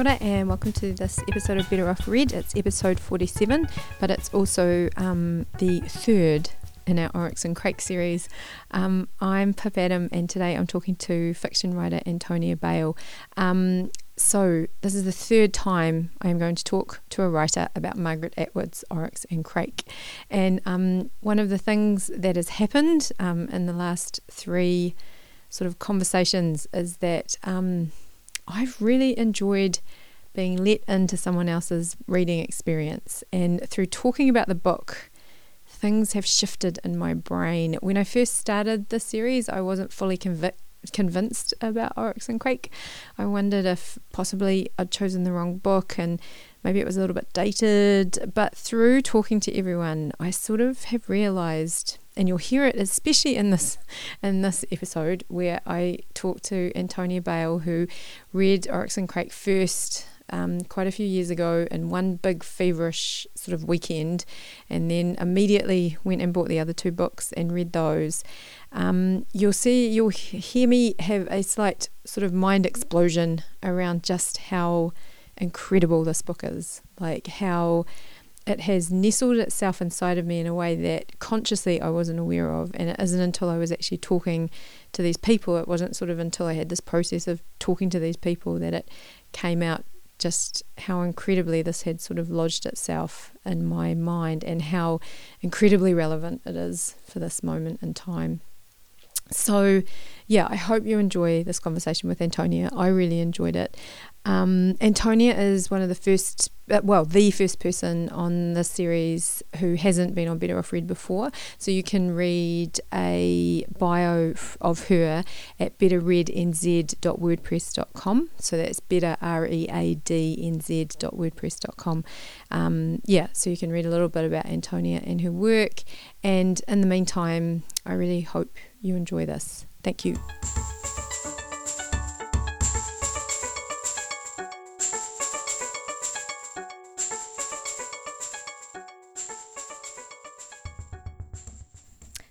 And welcome to this episode of Better Off Read. It's episode 47, but it's also um, the third in our Oryx and Crake series. Um, I'm Pip Adam, and today I'm talking to fiction writer Antonia Bale. Um, so, this is the third time I am going to talk to a writer about Margaret Atwood's Oryx and Crake. And um, one of the things that has happened um, in the last three sort of conversations is that um, I've really enjoyed being let into someone else's reading experience. And through talking about the book, things have shifted in my brain. When I first started the series, I wasn't fully convinced about Oryx and Crake. I wondered if possibly I'd chosen the wrong book and maybe it was a little bit dated. But through talking to everyone, I sort of have realized and you'll hear it especially in this in this episode where I talk to Antonia Bale who read Oryx and Crake first um, quite a few years ago in one big feverish sort of weekend and then immediately went and bought the other two books and read those. Um, you'll see you'll hear me have a slight sort of mind explosion around just how incredible this book is like how it has nestled itself inside of me in a way that consciously I wasn't aware of. And it isn't until I was actually talking to these people, it wasn't sort of until I had this process of talking to these people that it came out just how incredibly this had sort of lodged itself in my mind and how incredibly relevant it is for this moment in time. So, yeah, I hope you enjoy this conversation with Antonia. I really enjoyed it. Um, Antonia is one of the first, uh, well, the first person on the series who hasn't been on Better Off Read before. So you can read a bio of her at betterreadnz.wordpress.com. So that's better, R E A D N Z.wordpress.com. Um, yeah, so you can read a little bit about Antonia and her work. And in the meantime, I really hope you enjoy this. Thank you.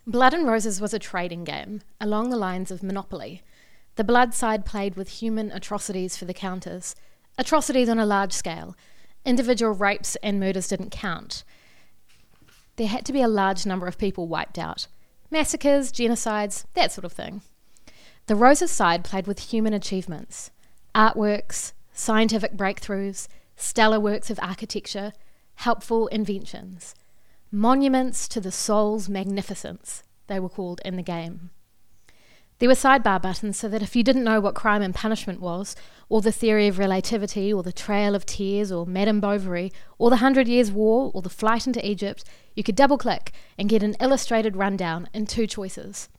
Blood and Roses was a trading game along the lines of Monopoly. The blood side played with human atrocities for the counters, atrocities on a large scale. Individual rapes and murders didn't count. There had to be a large number of people wiped out massacres, genocides, that sort of thing. The Roses side played with human achievements artworks, scientific breakthroughs, stellar works of architecture, helpful inventions. Monuments to the soul's magnificence, they were called in the game. There were sidebar buttons so that if you didn't know what crime and punishment was, or the theory of relativity, or the Trail of Tears, or Madame Bovary, or the Hundred Years' War, or the Flight into Egypt, you could double click and get an illustrated rundown in two choices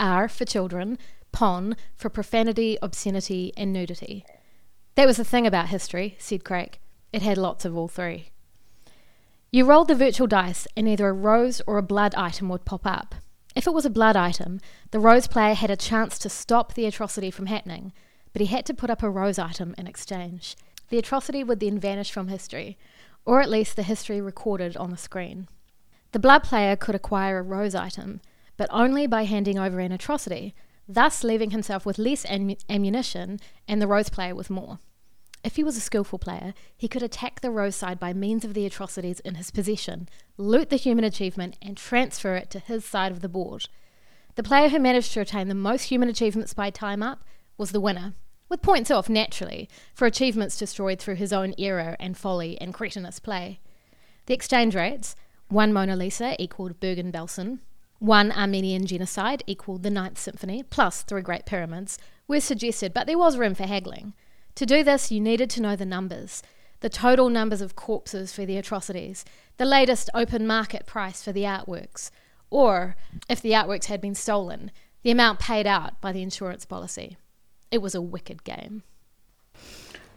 R for children, PON for profanity, obscenity, and nudity. That was the thing about history, said Crake. It had lots of all three. You rolled the virtual dice, and either a rose or a blood item would pop up. If it was a blood item, the rose player had a chance to stop the atrocity from happening, but he had to put up a rose item in exchange. The atrocity would then vanish from history, or at least the history recorded on the screen. The blood player could acquire a rose item, but only by handing over an atrocity, thus leaving himself with less am- ammunition and the rose player with more. If he was a skillful player, he could attack the rose side by means of the atrocities in his possession, loot the human achievement, and transfer it to his side of the board. The player who managed to retain the most human achievements by time up was the winner, with points off naturally for achievements destroyed through his own error and folly and cretinous play. The exchange rates one Mona Lisa equaled Bergen Belsen, one Armenian genocide equaled the Ninth Symphony, plus three Great Pyramids, were suggested, but there was room for haggling. To do this, you needed to know the numbers the total numbers of corpses for the atrocities, the latest open market price for the artworks, or, if the artworks had been stolen, the amount paid out by the insurance policy. It was a wicked game.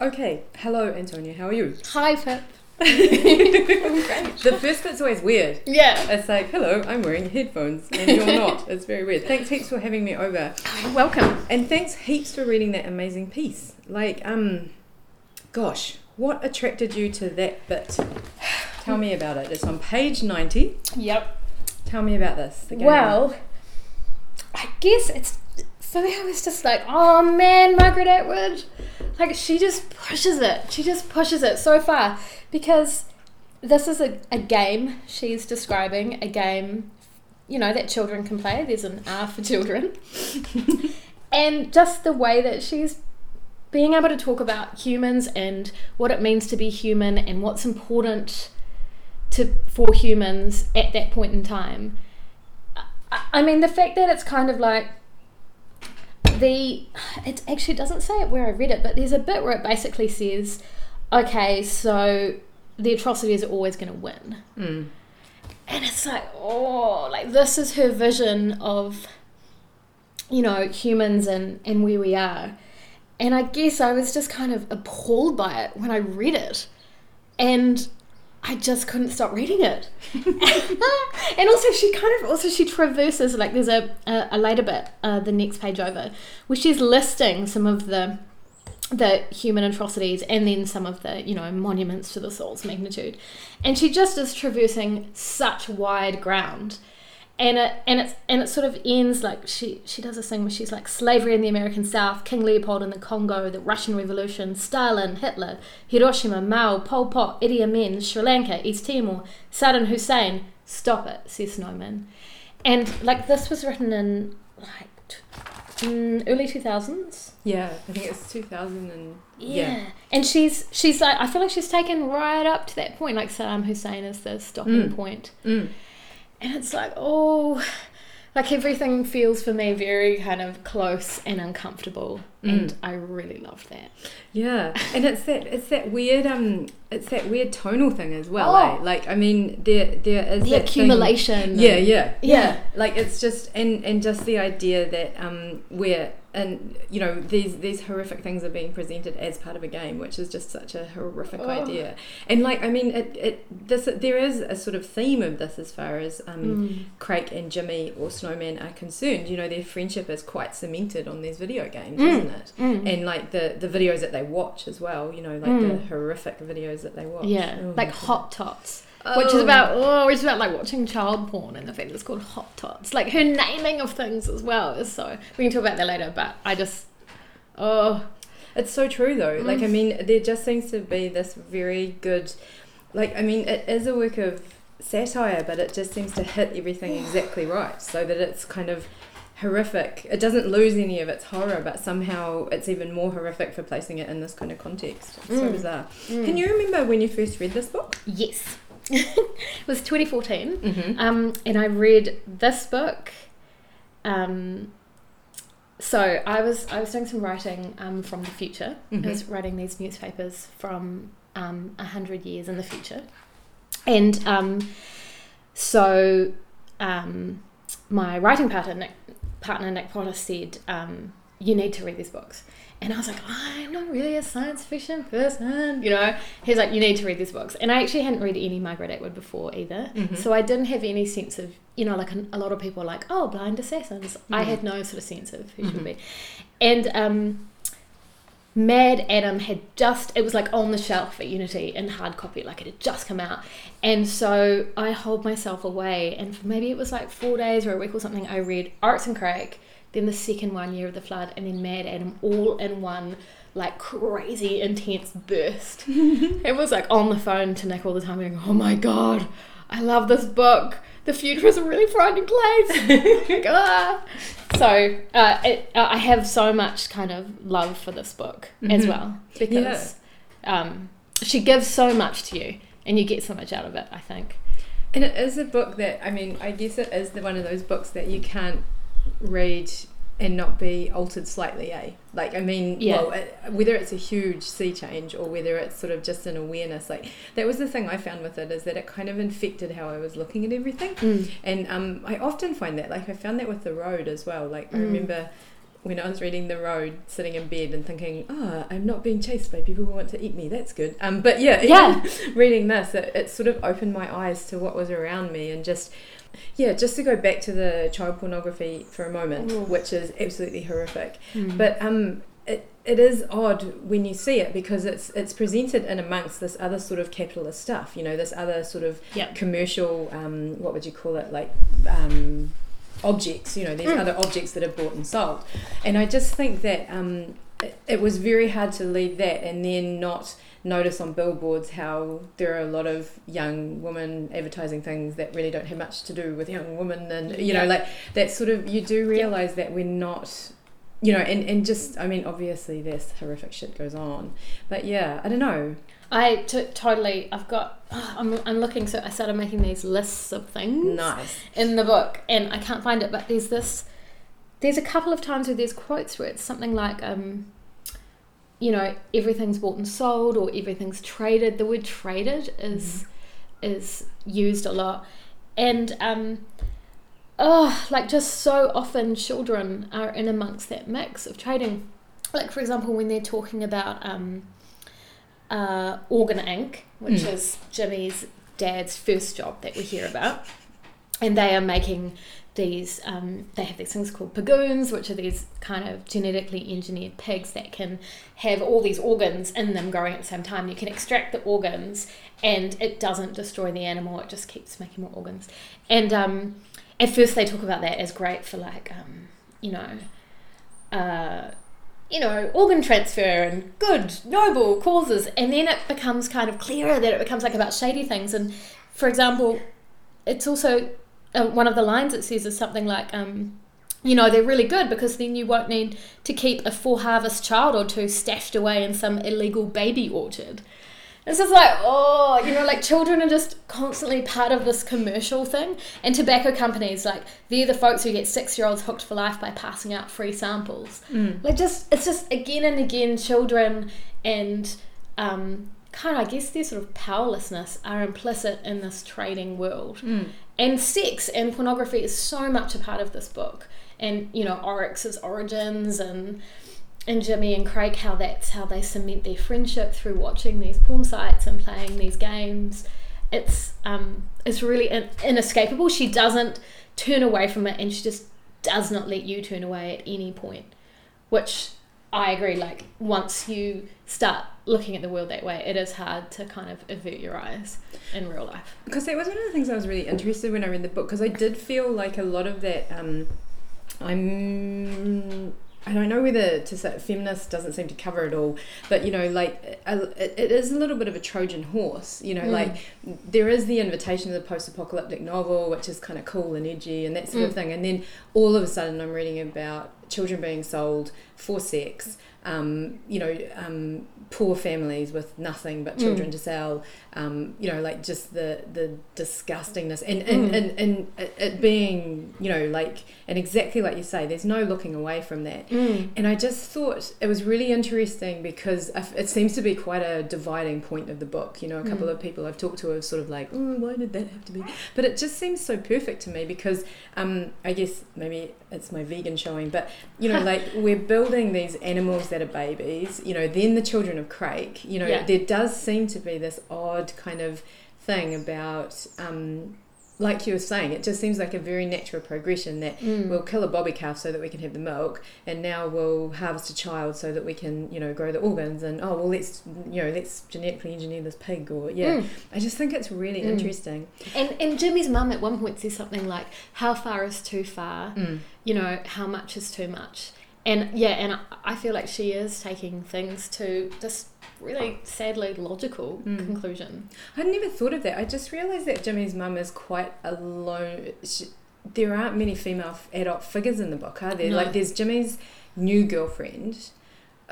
Okay, hello Antonia, how are you? Hi, Pip. The first bit's always weird. Yeah. It's like, hello, I'm wearing headphones and you're not. It's very weird. Thanks heaps for having me over. Welcome. And thanks heaps for reading that amazing piece. Like, um, gosh, what attracted you to that bit? Tell me about it. It's on page 90. Yep. Tell me about this. Well, I guess it's me. I was just like, oh man, Margaret Atwood. like she just pushes it. She just pushes it so far because this is a, a game she's describing, a game, you know, that children can play. There's an R for children. and just the way that she's being able to talk about humans and what it means to be human and what's important to for humans at that point in time. I, I mean, the fact that it's kind of like the it actually doesn't say it where I read it, but there's a bit where it basically says, okay, so the atrocities are always going to win. Mm. And it's like, oh, like this is her vision of, you know, humans and, and where we are. And I guess I was just kind of appalled by it when I read it. And I just couldn't stop reading it. and also, she kind of also she traverses like there's a a, a later bit, uh, the next page over, where she's listing some of the the human atrocities and then some of the you know monuments to the soul's magnitude, and she just is traversing such wide ground and it and it's and it sort of ends like she she does this thing where she's like slavery in the American South, King Leopold in the Congo, the Russian Revolution, Stalin, Hitler, Hiroshima, Mao, Pol Pot, Idi Amin, Sri Lanka, East Timor, Saddam Hussein. Stop it, says Snowman. And like this was written in like t- early two thousands. Yeah, I think it's 2000 and Yeah. yeah. And she's she's like I feel like she's taken right up to that point, like Saddam Hussein is the stopping Mm. point. Mm. And it's like, oh, like everything feels for me very kind of close and uncomfortable. And Mm. I really loved that. Yeah, and it's that it's that weird um it's that weird tonal thing as well. Oh. Eh? Like I mean, there there is The accumulation. yeah, and- yeah, Yeah. Like it's just and and just the idea that um we're and you know these these horrific things are being presented as part of a game, which is just such a horrific Oh. idea. And like I mean, it it this there is a sort of theme of this as far as um. Mm. Crake and Jimmy or Snowman are concerned, you know, their friendship is quite cemented on these video games, Mm. isn't it? Mm. And like the the videos that they watch as well, you know, like Mm. the horrific videos that they watch. yeah, Oh like Hot Tots. God. Which is Oh. about oh, it's about like watching child porn, and the fact that's called Hot Tots. Like her naming of things as well is so. We can talk about that later, but I just oh It's so true though. Like I Mm. mean, there just seems to be this very good, like I mean, it is a work of satire, but it just seems to hit everything exactly right, so that it's kind of horrific. It doesn't lose any of its horror, but somehow it's even more horrific for placing it in this kind of context. It's so Mm. bizarre. mm. Can you remember when you first read this book? Yes, it was 2014. Mm-hmm. Um, and I read this book. Um, so I was I was doing some writing um, from the future. Mhm. I was writing these newspapers from um, a hundred years in the future, and um, so um, my writing partner Nick, partner Nick Potter said, um, "You need to read these books." And I was like, I'm not really a science fiction person, you know. He's like, you need to read these books, and I actually hadn't read any Margaret Atwood before either, Mhm. so I didn't have any sense of, you know, like a, a lot of people are like, oh, blind assassins. I Mhm. had no sort of sense of who she Mhm. would be, and um, MaddAddam had just it was like on the shelf at Unity in hard copy, like it had just come out, and so I hold myself away, and for maybe it was like four days or a week or something. I read Oryx and Crake, then the second one, Year of the Flood, and then MaddAddam, all in one like crazy intense burst. it was like on the phone to Nick all the time, going, "Oh my god, I love this book. The future is a really frightening place." Like, ah. So uh, it, uh, I have so much kind of love for this book as Mhm. well because um, she gives so much to you, and you get so much out of it. I think. And it is a book that I mean, I guess it is the one of those books that you can't read and not be altered slightly, eh? Like I mean, Yeah. well, whether it's a huge sea change or whether it's sort of just an awareness, like that was the thing I found with it is that it kind of infected how I was looking at everything. And um, I often find that, like I found that with the road as well. Like I Mm. remember when I was reading the road, sitting in bed and thinking, "Ah, I'm not being chased by people who want to eat me. That's good." Um, but yeah, Yeah. reading this, it, it sort of opened my eyes to what was around me and just. Yeah, just to go back to the child pornography for a moment, Ooh. which is absolutely horrific. Mm. But um, it, it is odd when you see it because it's it's presented in amongst this other sort of capitalist stuff. You know, this other sort of Yep. commercial. Um, what would you call it? Like um, objects. You know, these Mm. other objects that are bought and sold. And I just think that um, it, it was very hard to leave that and then not notice on billboards how there are a lot of young women advertising things that really don't have much to do with young women and you Yeah. know like that sort of you do realize that we're not you know and, and just i mean obviously this horrific shit goes on but yeah i don't know I t- totally. I've got. I'm, I'm looking. So I started making these lists of things nice in the book, and I can't find it. But there's this. There's a couple of times where there's quotes where it's something like, um, you know, everything's bought and sold, or everything's traded. The word traded is is used a lot, and um, oh, like just so often children are in amongst that mix of trading. Like for example, when they're talking about um, uh, Organ Inc., which Mm. is Jimmy's dad's first job that we hear about, and they are making these. Um, they have these things called pigoons, which are these kind of genetically engineered pigs that can have all these organs in them growing at the same time. You can extract the organs, and it doesn't destroy the animal; it just keeps making more organs. And um, at first, they talk about that as great for like, um, you know. Uh, you know, organ transfer and good, noble causes. And then it becomes kind of clearer that it becomes like about shady things. And for example, it's also uh, one of the lines it says is something like, um, you know, they're really good because then you won't need to keep a full harvest child or two stashed away in some illegal baby orchard. It's just like, oh, you know, like children are just constantly part of this commercial thing. And tobacco companies, like, they're the folks who get six year olds hooked for life by passing out free samples. Like, just, it's just again and again, children and um, of, I guess, their sort of powerlessness are implicit in this trading world. And sex and pornography is so much a part of this book. And, you know, Oryx's origins and and Jimmy and Crake how that's how they cement their friendship through watching these porn sites and playing these games. It's um it's really in- inescapable. She doesn't turn away from it, and she just does not let you turn away at any point. Which I agree. Like once you start looking at the world that way, it is hard to kind of avert your eyes in real life. because that was one of the things I was really interested when I read the book because I did feel like a lot of that um, I'm I don't know whether to say feminist doesn't seem to cover it all, but you know, like a, it, is a little bit of a Trojan horse. You know, Mm. like there is the invitation of the post-apocalyptic novel, which is kind of cool and edgy and that sort of Mm. thing, and then all of a sudden I'm reading about children being sold for sex. Um, you know, um, poor families with nothing but children Mm. to sell. Um, you know, like just the the disgustingness and and, Mm. and, and it, it being you know like and exactly like you say, there's no looking away from that. Mm. And I just thought it was really interesting because it seems to be quite a dividing point of the book. You know, a couple Mm. of people I've talked to have sort of like, oh, why did that have to be? But it just seems so perfect to me because um, I guess maybe it's my vegan showing, but you know, like we're building these animals that are babies. You know, then the children of Crake. You know, Yeah. there does seem to be this odd kind of thing about. Um, like you were saying, it just seems like a very natural progression that Mm. we'll kill a bobby calf so that we can have the milk and now we'll harvest a child so that we can you know grow the organs and oh well let's you know let's genetically engineer this pig or yeah Mm. i just think it's really Mm. interesting And and Jimmy's mum at one point says something like, "How far is too far? mm. You know, how much is too much?" And yeah, and I, I feel like she is taking things to this really sadly logical Mm. conclusion. i'd never thought of that i just realized that jimmy's mum is quite alone she, there aren't many female adult figures in the book are there No. like there's jimmy's new girlfriend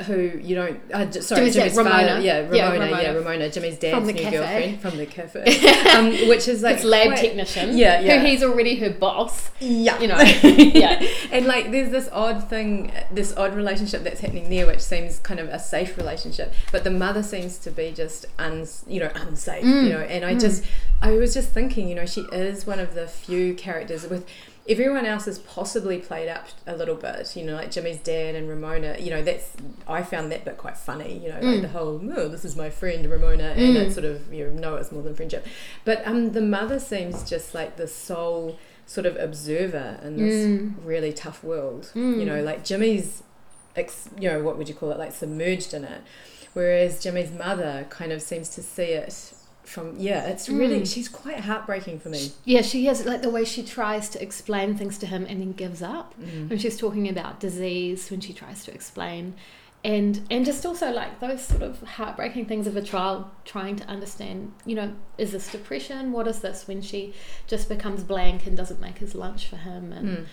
who you don't uh, j- sorry Jimmy's dad, Jimmy's father Ramona. yeah Ramona Yeah, yeah Ramona. Ramona, Jimmy's dad's From the new cafe. girlfriend from the cafe um, which is like lab quite- technician, Yeah, yeah. who he's already her boss. Yeah. You know, yeah. And like there's this odd thing, this odd relationship that's happening there, which seems kind of a safe relationship, but the mother seems to be just uns, you know, unsafe, Mm. you know. And I Mm. just, I was just thinking, you know, she is one of the few characters with. Everyone else is possibly played up a little bit, you know, like Jimmy's dad and Ramona. You know, that's I found that bit quite funny. You know, like Mm. the whole "oh, this is my friend Ramona," and Mm. it's sort of you know it's more than friendship. But um, the mother seems just like the sole sort of observer in this Mm. really tough world. Mm. You know, like Jimmy's, ex, you know, what would you call it, like submerged in it, whereas Jimmy's mother kind of seems to see it from. Yeah, it's really Mm. she's quite heartbreaking for me. Yeah, she has like the way she tries to explain things to him and then gives up. Mm. When she's talking about disease, when she tries to explain, and and just also like those sort of heartbreaking things of a child trying to understand you know is this depression what is this when she just becomes blank and doesn't make his lunch for him and Mm.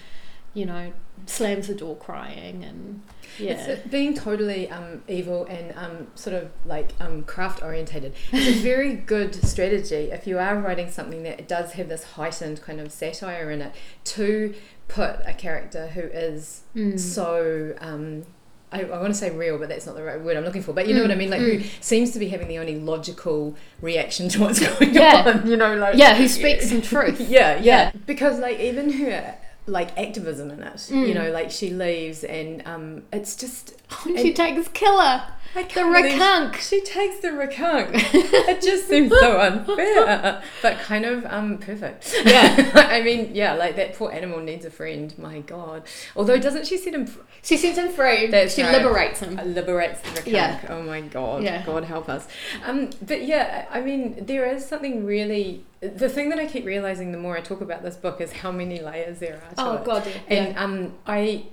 You know slams the door crying and yeah It's being totally um, evil and um, sort of like um, craft orientated. It's a very good strategy if you are writing something that does have this heightened kind of satire in it to put a character who is Mm. so. Um, I, I want to say real, but that's not the right word I'm looking for. But you know Mm, what I mean? Like, mm. who seems to be having the only logical reaction to what's going Yeah. on. You know, like yeah who speaks some truth yeah, yeah, Yeah. Because like even her like activism in it, you Mm. know, like she leaves and um, it's just she takes killer the can't She takes the rakunk. it just seems so unfair, but kind of um perfect. Yeah. I mean, yeah, like that poor animal needs a friend. My God. Although doesn't she set him fr- she sets him free That's she right. liberates him liberates the rakunk? Yeah. Oh my God. Yeah. God help us. Um, but yeah, I mean, there is something really. The thing that I keep realizing the more I talk about this book is how many layers there are. To oh it. god yeah. And um, I,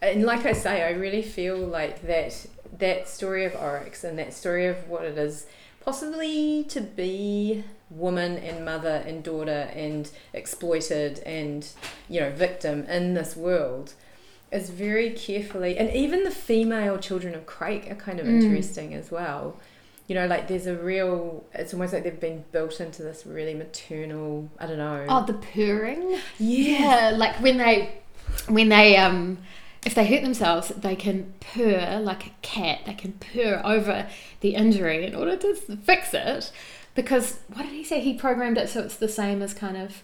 and like I say, I really feel like that that story of Oryx and that story of what it is possibly to be woman and mother and daughter and exploited and you know victim in this world is very carefully and even the female children of Crake are kind of Mm. interesting as well. You know, like there's a real. It's almost like they've been built into this really maternal. I don't know. oh the purring yeah. Yeah, like when they when they um if they hurt themselves, they can purr like a cat. They can purr over the injury in order to fix it. Because what did he say? He programmed it so it's the same as kind of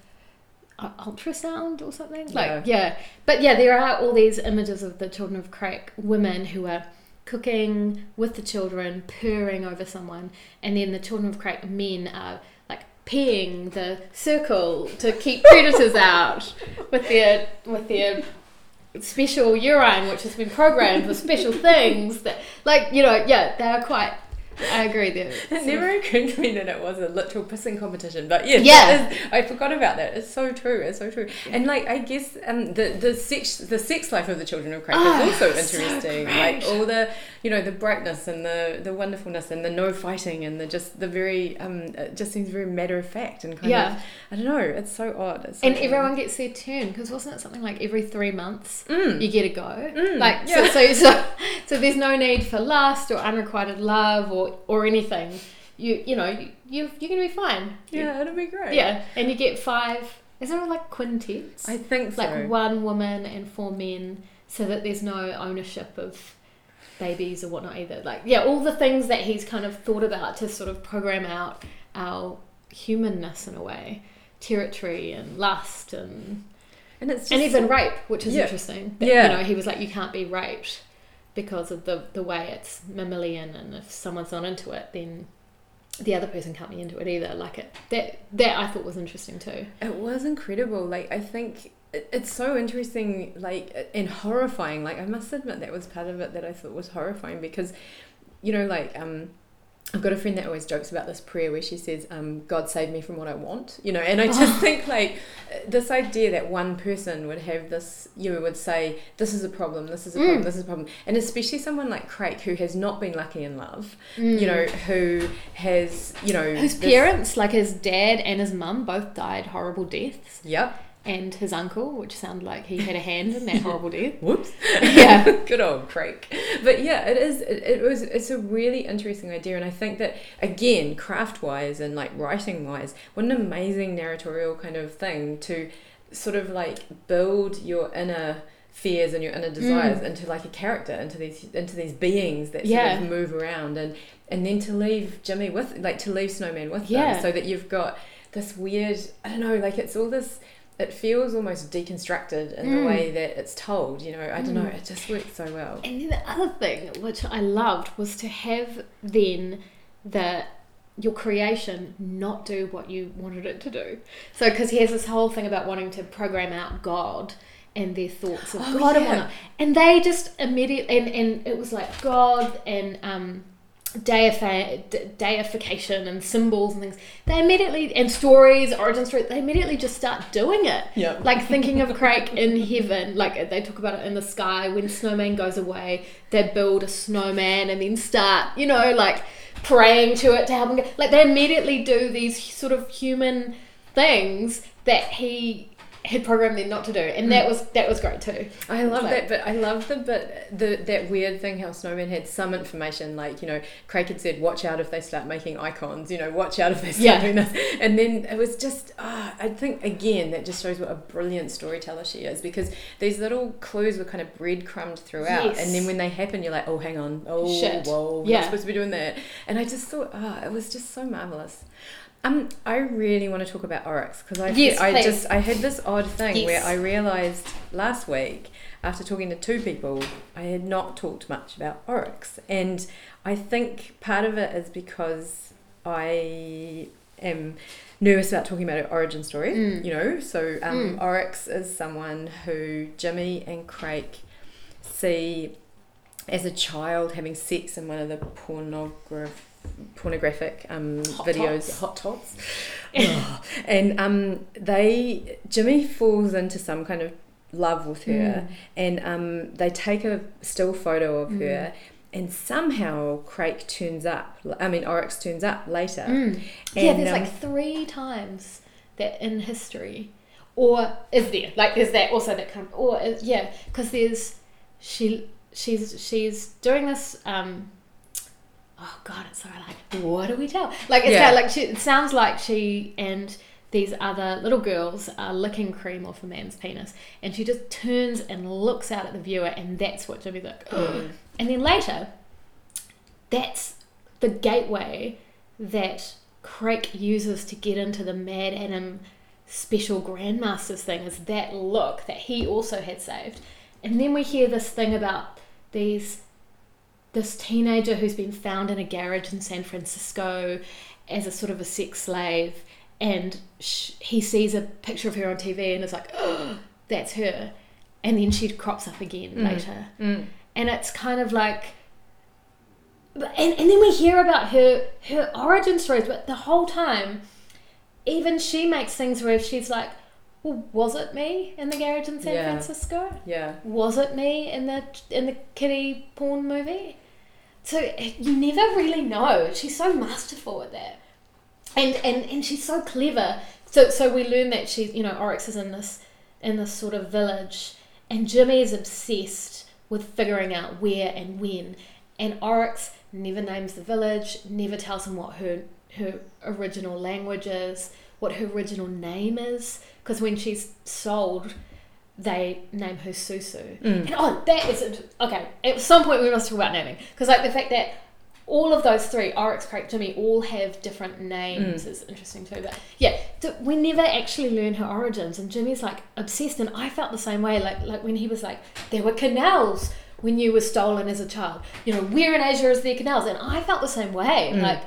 ultrasound or something. Like yeah, but yeah, there are all these images of the children of Crake women who are cooking with the children, purring over someone, and then the children of Crake men are like peeing the circle to keep predators out with their with their special urine which has been programmed with special things that like you know yeah they are quite I agree there It never occurred to me that it was a literal pissing competition, but yes, Yeah. that is- I forgot about that. It's so true. It's so true. And like, I guess um, the the sex the sex life of the children of Crake Oh, is also interesting. great. like all the you know the brightness and the the wonderfulness and the no fighting and the just the very um it just seems very matter of fact and kind yeah of I don't know. It's so odd. It's so and odd. everyone gets their turn because wasn't it something like every three months Mm. you get a go Mm, like yeah. so, so so so there's no need for lust or unrequited love or or anything you you know you, you you're gonna be fine yeah, it'll be great. yeah and you get five isn't it like quintets I think so. like one woman and four men so that there's no ownership of babies or whatnot either like yeah all the things that he's kind of thought about to sort of program out our humanness in a way territory and lust and and it's just and even rape which is Yeah. interesting that, Yeah. you know he was like you can't be raped because of the the way it's mammalian and if someone's not into it then the other person can't be into it either like it that that i thought was interesting too It was incredible. Like I think it- it's so interesting, like and horrifying. Like I must admit that was part of it that I thought was horrifying because, you know, like um, I've got a friend that always jokes about this prayer where she says, um, "God save me from what I want," you know, and I just think like this idea that one person would have this, you know, would say, "This is a problem. This is a problem. Mm. This is a problem," and especially someone like Crake who has not been lucky in love, Mm. you know, who has, you know, this- parents, like his dad and his mum, both died horrible deaths, Yep. And his uncle, which sounded like he had a hand in that horrible death. Whoops. Yeah. Good old Crake. But yeah, it is. It, it was. It's a really interesting idea, and I think that again, craft wise and like writing wise, what an amazing narratorial kind of thing to sort of like build your inner fears and your inner mm. desires into like a character, into these into these beings that sort Yeah. of move around, and and then to leave Jimmy with like to leave Snowman with Yeah. them, so that you've got this weird. I don't know, like it's all this it feels almost deconstructed in the Mm. way that it's told. You know, I don't know. Mm. It just works so well. And then the other thing, which I loved, was to have then the your creation not do what you wanted it to do. So, because he has this whole thing about wanting to program out God and their thoughts of Oh, God and whatnot, and they just immediately and and it was like God and um deifi- de- deification and symbols and things, they immediately and stories, origin stories, they immediately just start doing it. Yeah. Like thinking of Crake in heaven, like they talk about it in the sky when snowman goes away, they build a snowman and then start, you know, like praying to it to help him. Go. Like they immediately do these sort of human things that he had programmed them not to do, and that was that was great too. I love Like- that, but I love the bit the that weird thing how Snowman had some information, like you know, Crake had said, "Watch out if they start making icons," you know, "Watch out if they start Yeah. doing this," and then it was just, ah, I think again that just shows what a brilliant storyteller she is because these little clues were kind of breadcrumbed throughout, Yes. and then when they happen, you're like, "Oh, hang on, oh, Shit. whoa, we're Yeah. not supposed to be doing that," and I just thought, ah, it was just so marvelous. Um, I really want to talk about Oryx because I, Yes, I please. just I had this odd thing Yes. where I realised last week after talking to two people I had not talked much about Oryx and I think part of it is because I am nervous about talking about her origin story Mm. you know so um, Mm. Oryx is someone who Jimmy and Crake see as a child having sex in one of the pornograph pornographic um, Hot videos hot tots Oh. and um, they Jimmy falls into some kind of love with her, Mm. and um, they take a still photo of Mm. her, and somehow Crake turns up. I mean, Oryx turns up later. Mm. Yeah, And, there's um, like three times that in history, or is there like there's that also that kind of or is, yeah, because there's she she's she's doing this. um Oh God, it's so like what do we tell? Like it's Yeah. like she, it sounds like she and these other little girls are licking cream off a man's penis, and she just turns and looks out at the viewer, and that's what Jimmy's like. Mm. And then later, that's the gateway that Crake uses to get into the MaddAddam special Grandmasters thing is that look that he also had saved. And then we hear this thing about these this teenager who's been found in a garage in San Francisco as a sort of a sex slave and sh- he sees a picture of her on TV and is like, oh, that's her. And then she crops up again Mm. later Mm. and it's kind of like and, and then we hear about her her origin stories but the whole time even she makes things where she's like well was it me in the garage in san Yeah. francisco Yeah. was it me in the in the kitty porn movie so eh, you never really know. She's so masterful at that. And and and she's so clever. So so we learn that she's you know oryx is in this in this sort of village and jimmy is obsessed with figuring out where and when. And oryx never names the village never tells him what her her original language is what her original name is because when she's sold they name her Susu. Mm. And oh, that is okay. At some point, we must talk about naming because, like, the fact that all of those three, Oryx, Crake, Jimmy, all have different names is interesting too. But yeah, we never actually learn her origins, and Jimmy's like obsessed, and I felt the same way. Like, like when he was like, there were canals when you were stolen as a child. You know, where in Asia is there canals? And I felt the same way. Mm. Like.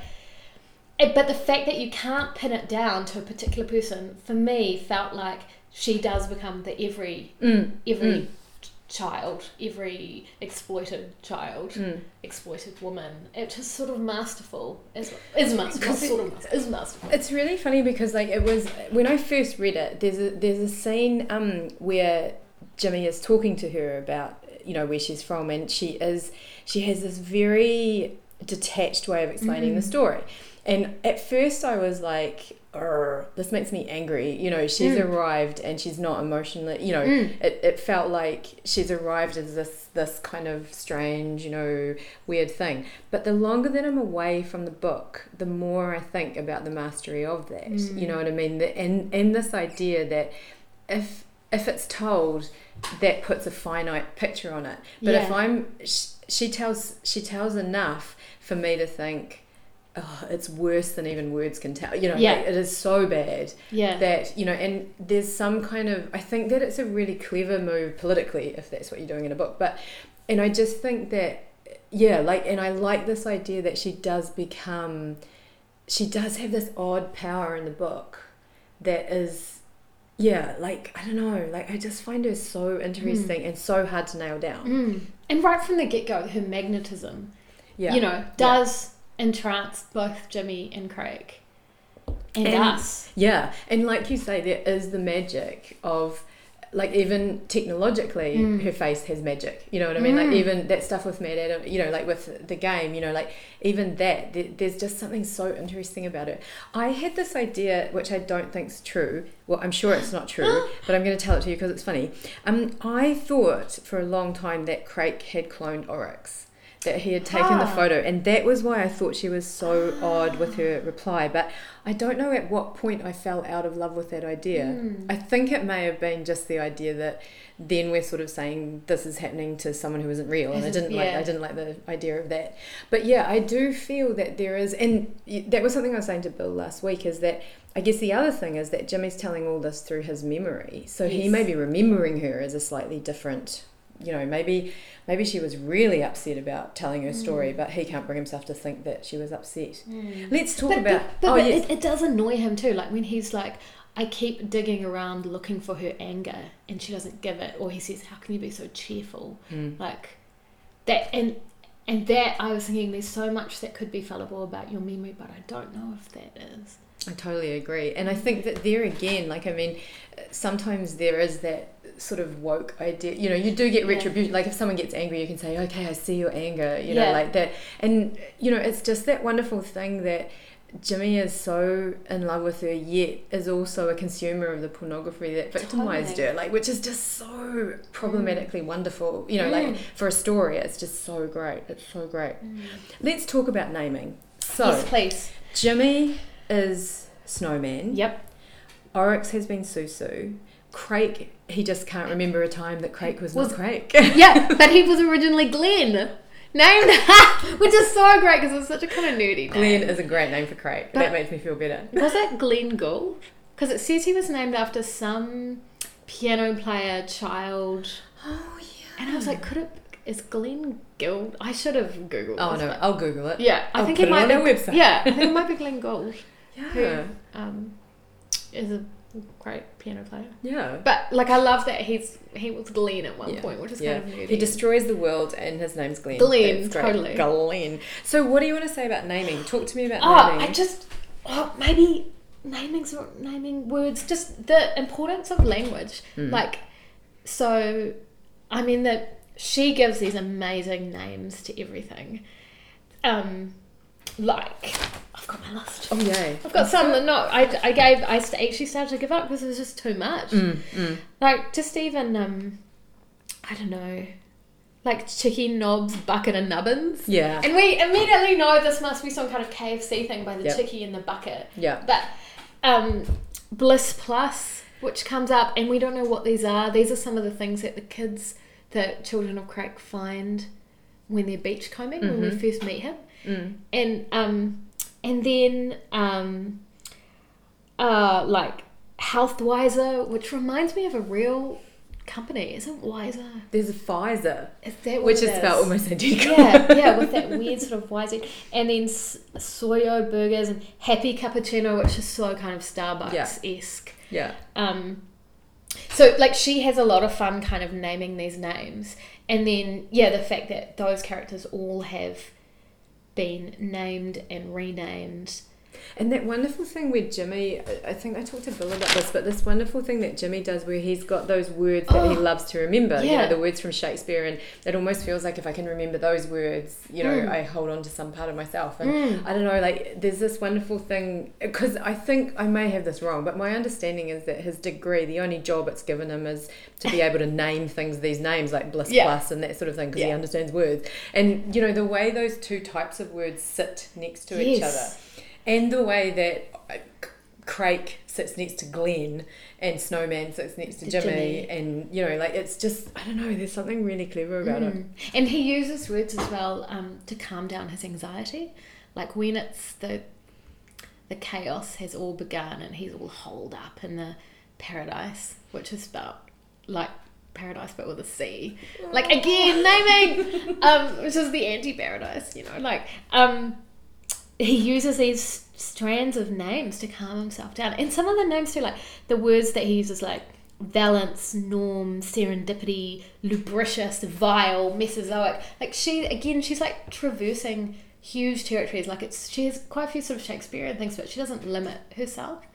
But the fact that you can't pin it down to a particular person, for me, felt like she does become the every Mm. every Mm. child, every exploited child, Mm. exploited woman. It's just sort of masterful. Is is masterful. It- sort of masterful. Is masterful. It's really funny because like it was when I first read it. There's a there's a scene um where Jimmy is talking to her about you know where she's from, and she is she has this very detached way of explaining the Mm. story. And at first I was like, "Urgh, this makes me angry. You know, she's Mm. arrived and she's not emotionally. You know, Mm. it, it felt like she's arrived as this this kind of strange, you know, weird thing. But the longer that I'm away from the book, the more I think about the mastery of that. Mm. You know what I mean? The, and and this idea that if if it's told, that puts a finite picture on it. But if I'm, sh- she tells she tells enough for me to think. Oh, it's worse than even words can tell. You know, Yeah. like, it is so bad Yeah. that you know and there's some kind of i think that it's a really clever move politically if that's what you're doing in a book but and i just think that yeah like and i like this idea that she does become she does have this odd power in the book that is yeah like i don't know like i just find her so interesting and so hard to nail down Mm. And right from the get go, her magnetism, yeah you know, does entranced both Jimmy and Crake and, And- us. Yeah, and like you say, there is the magic of, like even technologically, Mm. her face has magic. You know what I mean? Like Mm. even that stuff with MaddAddam, you know, like with the game, you know, like even that, there, there's just something so interesting about it. I had this idea, which I don't think's true. Well, I'm sure it's not true, but I'm going to tell it to you because it's funny. Um, I thought for a long time that Crake had cloned Oryx. That he had taken the Ah. photo, and that was why I thought she was so odd with her reply. But I don't know at what point I fell out of love with that idea. Mm. I think it may have been just the idea that then we're sort of saying this is happening to someone who isn't real, and I didn't like. I didn't like the idea of that. But yeah, I do feel that there is, and that was something I was saying to Bill last week. Is that I guess the other thing is that Jimmy's telling all this through his memory, so he may be remembering her as a slightly different. You know, maybe maybe she was really upset about telling her story, Mm. but he can't bring himself to think that she was upset. Mm. Let's talk But, about. but, but, oh but yes, it, it does annoy him too. Like when he's like, I keep digging around looking for her anger and she doesn't give it. Or he says, How can you be so cheerful? Mm. Like that. And and that, I was thinking there's so much that could be fallible about your memory, but I don't know if that is. I totally agree. And I think that there again, like, I mean, sometimes there is that sort of woke idea. You know, you do get Yeah. retribution. Like, if someone gets angry, you can say, okay, I see your anger, you know, Yeah. like that. And, you know, it's just that wonderful thing that Jimmy is so in love with her, yet is also a consumer of the pornography that victimized Totally. her, like, which is just so problematically wonderful. You know, like, Mm. for a story, it's just so great. It's so great. Let's talk about naming. So, yes, please. Jimmy is Snowman. Yep. Oryx has been Susu. Crake, he just can't remember a time that Crake was, Was- not Crake. Yeah, but he was originally Glenn. Named, which is so great because it's such a kind of nerdy name. Glenn is a great name for Crake. But- that makes me feel better. Was it Glenn Gould? Because it says he was named after some piano player child. Oh, yeah. And I was like, could it is Glenn Gould? I should have googled. Oh, no, but- I'll Google it. Yeah, I I'll think it it might on be. website. Yeah, I think it might be Glenn Gould, Yeah. who um, is a great piano player. Yeah. But like, I love that he's he was Glenn at one Yeah, point, which is yeah. kind of. He destroys the world and his name's Glenn. Glenn, totally. Glenn. So, what do you want to say about naming? Talk to me about Oh, naming. I just oh, maybe naming naming words, just the importance of language. Mm. Like, so, I mean that she gives these amazing names to everything. Um, like got my list. oh, yay. I've got some that not. I, I gave. I actually started to give up because it was just too much. Mm, mm. Like just even um, I don't know, like chicken knobs, bucket, and nubbins. Yeah. And we immediately know this must be some kind of KFC thing by the Yep. chicky in the bucket. Yeah. But um, Bliss Plus, which comes up, and we don't know what these are. These are some of the things that the kids, the children of Crake, find when they're beachcombing when we Mhm. first meet him. Mm. And um, and then um, uh, like HelthWyzer, which reminds me of a real company, isn't Wiser? There's a Pfizer, Is that which is spelled almost identical. yeah, yeah, with that weird sort of Wiser, and then Soyo burgers and Happy Cappuccino, which is so kind of Starbucks esque. yeah. Um, so like she has a lot of fun kind of naming these names, and then yeah, the fact that those characters all have been named and renamed. And that wonderful thing where Jimmy, I- think I talked to Bill about this, but this wonderful thing that Jimmy does where he's got those words that he Oh, loves to remember, you yeah. know, the words from Shakespeare, and it almost feels like if I can remember those words, you know, Mm. I hold on to some part of myself. And Mm. I don't know, like, there's this wonderful thing, because I think I may have this wrong, but my understanding is that his degree, the only job it's given him is to be able to name things, these names like Bliss Yeah. Plus and that sort of thing, because he understands words. And, you know, the way those two types of words sit next to each other and the way that C- Crake sits next to Glenn and Snowman sits next to To Jimmy, Jimmy. and you know, like it's just I don't know. There's something really clever about it. Mm. And he uses words as well um, to calm down his anxiety. Like when it's the the chaos has all begun and he's all holed up in the paradise, which is spelled like paradise but with a C. Like again, naming um, which is the anti-paradise, you know, like um he uses these strands of names to calm himself down. And some of the names too, like the words that he uses like valence, norm, serendipity, lubricious, vile, mesozoic. Like she again, she's like traversing huge territories. Like it's she has quite a few sort of Shakespearean things, but she doesn't limit herself.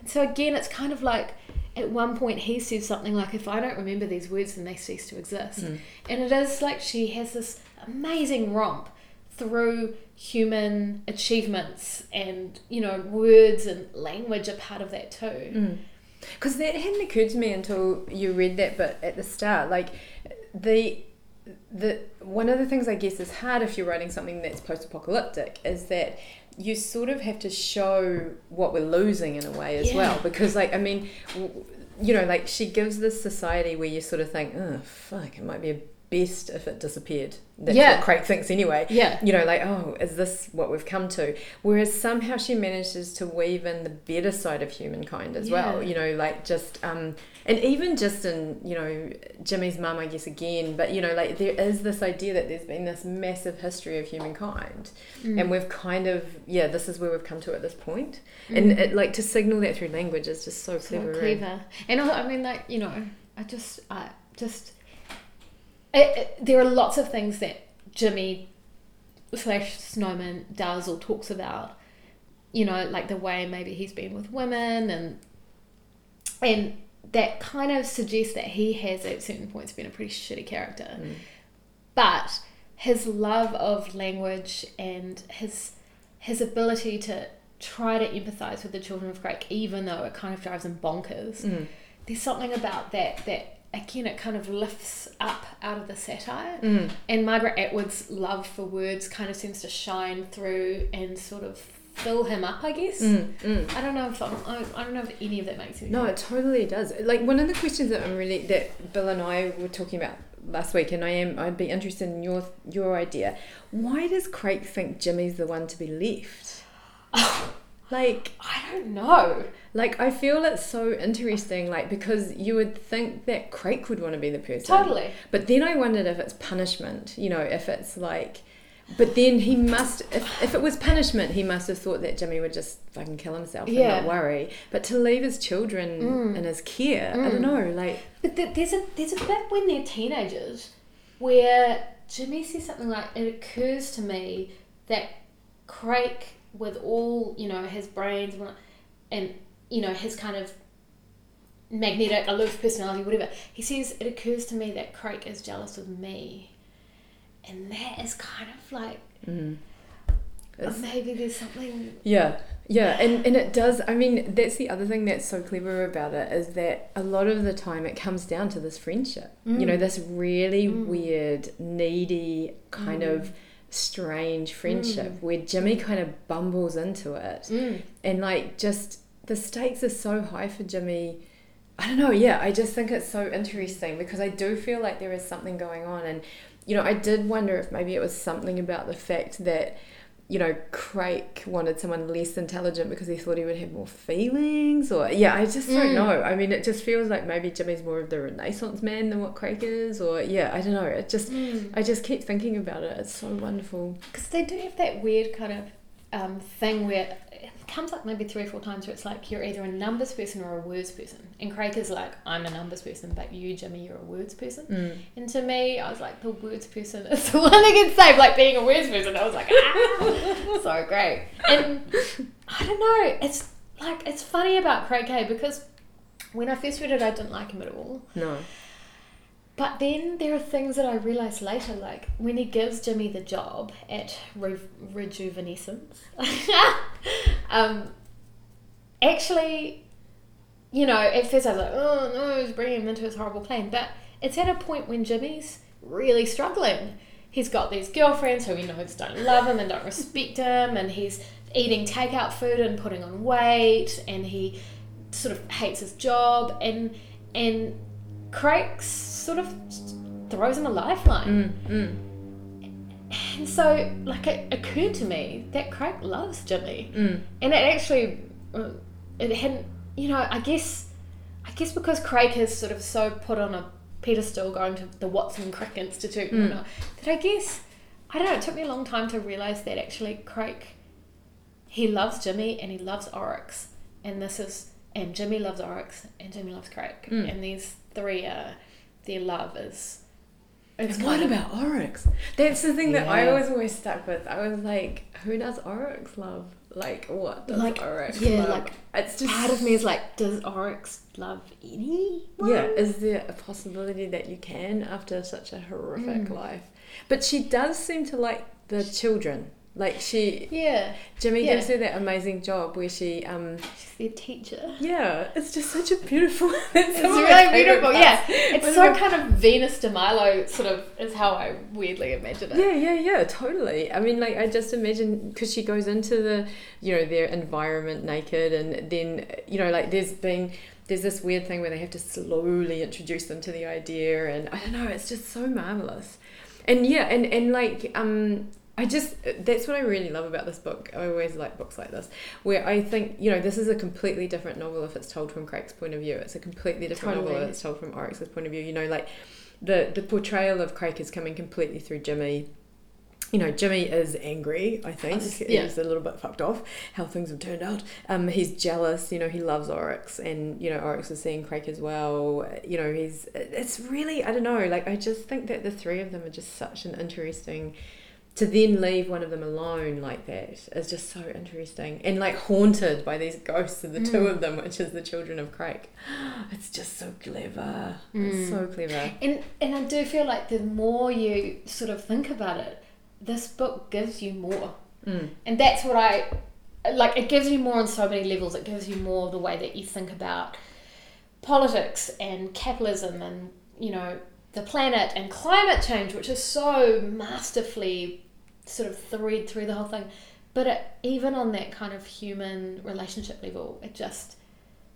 And so again, it's kind of like at one point he says something like, "If I don't remember these words, then they cease to exist." Mm. And it is like she has this amazing romp through human achievements and you know words and language are part of that too. Mm. Because that hadn't occurred to me until you read that but at the start. Like the the one of the things I guess is hard if you're writing something that's post-apocalyptic is that you sort of have to show what we're losing in a way as Yeah. well. Because like I mean, you know, like she gives this society where you sort of think, oh fuck, it might be best if it disappeared. That's Yeah. what Crake thinks anyway Yeah. you know, like, oh, is this what we've come to? Whereas somehow she manages to weave in the better side of humankind as well, Yeah. you know, like just, um, and even just in, you know, Jimmy's mum, I guess, again, but, you know, like there is this idea that there's been this massive history of humankind Mm. and we've kind of, yeah, this is where we've come to at this point. And it, like to signal that through language is just so Mm. so clever. eh? clever. And I mean, like you know, I just, I just, it, it- there are lots of things that Jimmy slash Snowman does or talks about. You know, like the way maybe he's been with women, and and that kind of suggests that he has at certain points been a pretty shitty character. Mm. But his love of language and his his ability to try to empathize with the children of Crake, even though it kind of drives him bonkers. Mm. There's something about that that again it kind of lifts up out of the satire. Mm. And Margaret Atwood's love for words kind of seems to shine through and sort of fill him up, I guess. Mm. Mm. I don't know if I'm, I, I don't know if any of that makes sense. No, it totally does. Like one of the questions that I'm really that Bill and I were talking about last week, and I am I'd be interested in your your idea. Why does Crake think Jimmy's the one to be left? like I don't know. like I feel it's so interesting. Like because you would think that Crake would want to be the person, Totally. But then I wondered if it's punishment. You know, if it's like. But then he must, if, if it was punishment, he must have thought that Jimmy would just fucking kill himself and Yeah. not worry. But to leave his children Mm. in his care, I don't know, like, But th- there's a there's a bit when they're teenagers where Jimmy says something like, "It occurs to me that Crake, with all you know his brains and, and you know his kind of magnetic, aloof personality, whatever, he says it occurs to me that Crake is jealous of me, and that is kind of like mm. maybe there's something. Yeah, yeah, and, and it does. I mean, that's the other thing that's so clever about it is that a lot of the time it comes down to this friendship. You know, Mm. this really Mm. weird, needy, kind Mm. of strange friendship Mm. where Jimmy kind of bumbles into it. Mm. And like, just the stakes are so high for Jimmy. I don't know, yeah, I just think it's so interesting because I do feel like there is something going on. And, you know, I did wonder if maybe it was something about the fact that you know, Crake wanted someone less intelligent because he thought he would have more feelings, or yeah, I just don't Mm. know. I mean, it just feels like maybe Jimmy's more of the Renaissance man than what Crake is, or yeah, I don't know. It just, Mm. I just keep thinking about it. It's so wonderful. Because they do have that weird kind of um, thing where comes up maybe three or four times where it's like you're either a numbers person or a words person. And Crake is like, I'm a numbers person, but you, Jimmy, you're a words person. Mm. And to me, I was like, the words person is the one that gets saved, like being a words person. I was like, ah, so great. And I don't know, it's like, it's funny about Crake Hay because when I first read it, I didn't like him at all. No. But then there are things that I realised later, like when he gives Jimmy the job at Re- RejoovenEsense. um, actually, you know, at first I was like, oh no, he's bringing him into his horrible plan. But it's at a point when Jimmy's really struggling. He's got these girlfriends who he knows don't love him and don't respect him, and he's eating takeout food and putting on weight, and he sort of hates his job, and and Crake sort of throws him a lifeline. Mm. Mm. And so, like, it occurred to me that Crake loves Jimmy, Mm. and it actually, uh, it hadn't, you know, I guess, I guess because Crake is sort of so put on a pedestal going to the Watson Crick Institute and Mm. whatnot, that I guess, I don't know, it took me a long time to realise that actually Crake, he loves Jimmy and he loves Oryx, and this is, and Jimmy loves Oryx and Jimmy loves Crake, Mm. and these three are, their love is It's And what about Oryx? That's the thing that I was always stuck with. I was like, who does Oryx love? Like, what does Like, Oryx yeah, love? like, it's just part of me is like, does Oryx love anyone? Yeah, is there a possibility that you can after such a horrific Mm. life? But she does seem to like the children. Like she, Yeah, Jimmy Yeah. gives her that amazing job where she, um, she's their teacher. yeah, it's just such a beautiful. It's, It's some of my really beautiful. parts. Yeah, it's so kind of Venus de Milo sort of is how I weirdly imagine it. Yeah, yeah, yeah, totally. I mean, like, I just imagine because she goes into the, you know, their environment naked, and then, you know, like, there's been, there's this weird thing where they have to slowly introduce them to the idea, and I don't know, it's just so marvelous. And yeah, and, and like, um, I just, that's what I really love about this book. I always like books like this, where I think, you know, this is a completely different novel if it's told from Crake's point of view. It's a completely different novel if it's told from Oryx's point of view. You know, like, the, the portrayal of Crake is coming completely through Jimmy you know, Jimmy is angry, I think. Yeah. He's a little bit fucked off how things have turned out. Um, he's jealous, you know, he loves Oryx and, you know, Oryx is seeing Crake as well. You know, he's, it's really, I don't know, like, I just think that the three of them are just such an interesting, to then leave one of them alone like that is just so interesting. And, like, haunted by these ghosts of the two Mm. of them, which is the children of Crake. It's just so clever. Mm. It's so clever. And and I do feel like the more you sort of think about it, this book gives you more. Mm. And that's what I like it gives you more on so many levels. It gives you more the way that you think about politics and capitalism and, you know, the planet and climate change, which is so masterfully sort of thread through the whole thing. But it, even on that kind of human relationship level, it just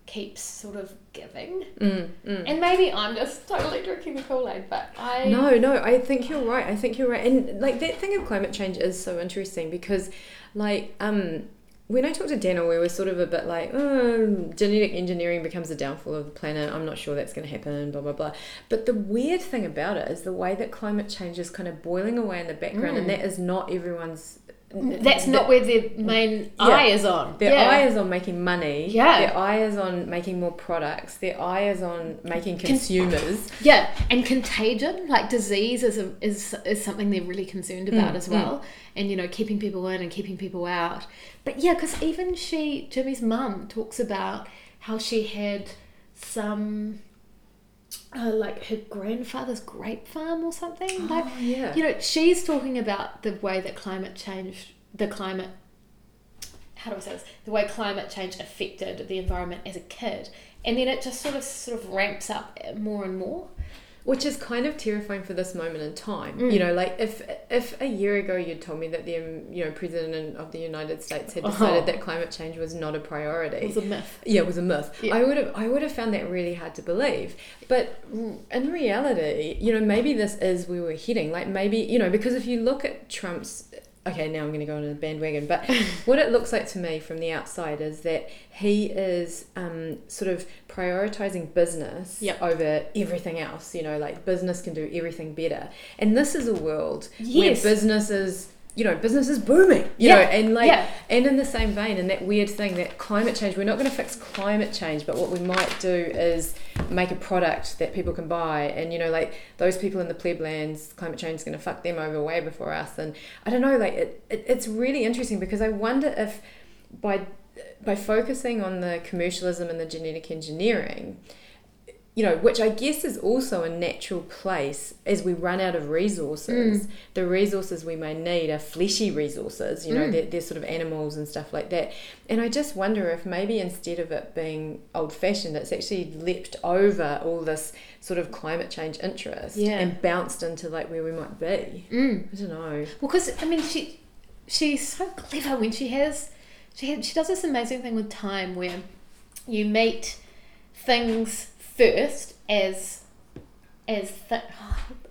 keeps sort of giving. Mm, mm. And maybe I'm just totally drinking the Kool Aid, but I No, no, I think you're right. I think you're right. And like that thing of climate change is so interesting because like um when I talked to Daniel, we were sort of a bit like, oh, genetic engineering becomes the downfall of the planet. I'm not sure that's going to happen, blah, blah, blah. But the weird thing about it is the way that climate change is kind of boiling away in the background, and Mm. that is not everyone's. That's that- not where their main Yeah. eye is on. Their yeah. eye is on making money. Yeah. Their eye is on making more products. Their eye is on making consumers. Yeah, and contagion, like disease, is a, is is something they're really concerned about Mm, as well, and you know, keeping people in and keeping people out. But yeah, because even she, Jimmy's mum, talks about how she had some, uh, like her grandfather's grape farm or something. like, Oh, yeah. you know, she's talking about the way that climate change, the climate, how do I say this? The way climate change affected the environment as a kid, and then it just sort of sort of ramps up more and more. Which is kind of terrifying for this moment in time. Mm. You know, like if if a year ago you'd told me that the um, you know president of the United States had Oh. decided that climate change was not a priority, It was a myth. yeah, it was a myth. Yeah. I would have I would have found that really hard to believe. But in reality, you know, maybe this is where we're heading. Like maybe you know, because if you look at Trump's okay, now I'm going to go on a bandwagon, but what it looks like to me from the outside is that he is um, sort of prioritizing business Yep. over everything else. You know, like business can do everything better, and this is a world Yes. where business is. You know, business is booming. You Yeah. know, and like Yeah. and in the same vein, and that weird thing that climate change, we're not going to fix climate change, but what we might do is make a product that people can buy. And, you know, like those people in the pleb lands, climate change is going to fuck them over way before us. And I don't know, like it, it, it's really interesting because I wonder if by by focusing on the commercialism and the genetic engineering, you know, which I guess is also a natural place as we run out of resources. The resources we may need are fleshy resources, you know, Mm. they're, they're sort of animals and stuff like that. And I just wonder if maybe instead of it being old fashioned, it's actually leapt over all this sort of climate change interest Yeah. and bounced into like where we might be. Mm. I don't know. Well, because I mean, she she's so clever when she has she has, she does this amazing thing with time where you meet things first as as th-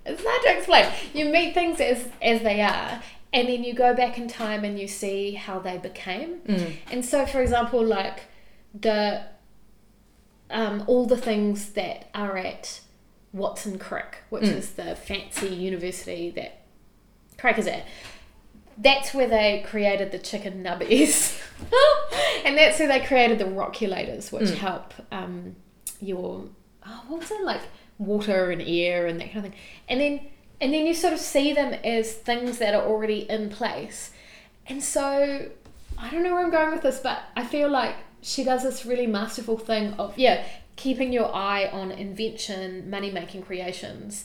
it's hard to explain. You meet things as as they are, and then you go back in time and you see how they became. Mm. And so, for example, like the um, all the things that are at Watson Crick, which Mm. is the fancy university that Crick is at. That's where they created the chicken nubbies, and that's where they created the rockulators, which Mm. help um, your oh, what was it like water and air and that kind of thing. And then and then you sort of see them as things that are already in place. And so I don't know where I'm going with this, but I feel like she does this really masterful thing of yeah, keeping your eye on invention, money making creations.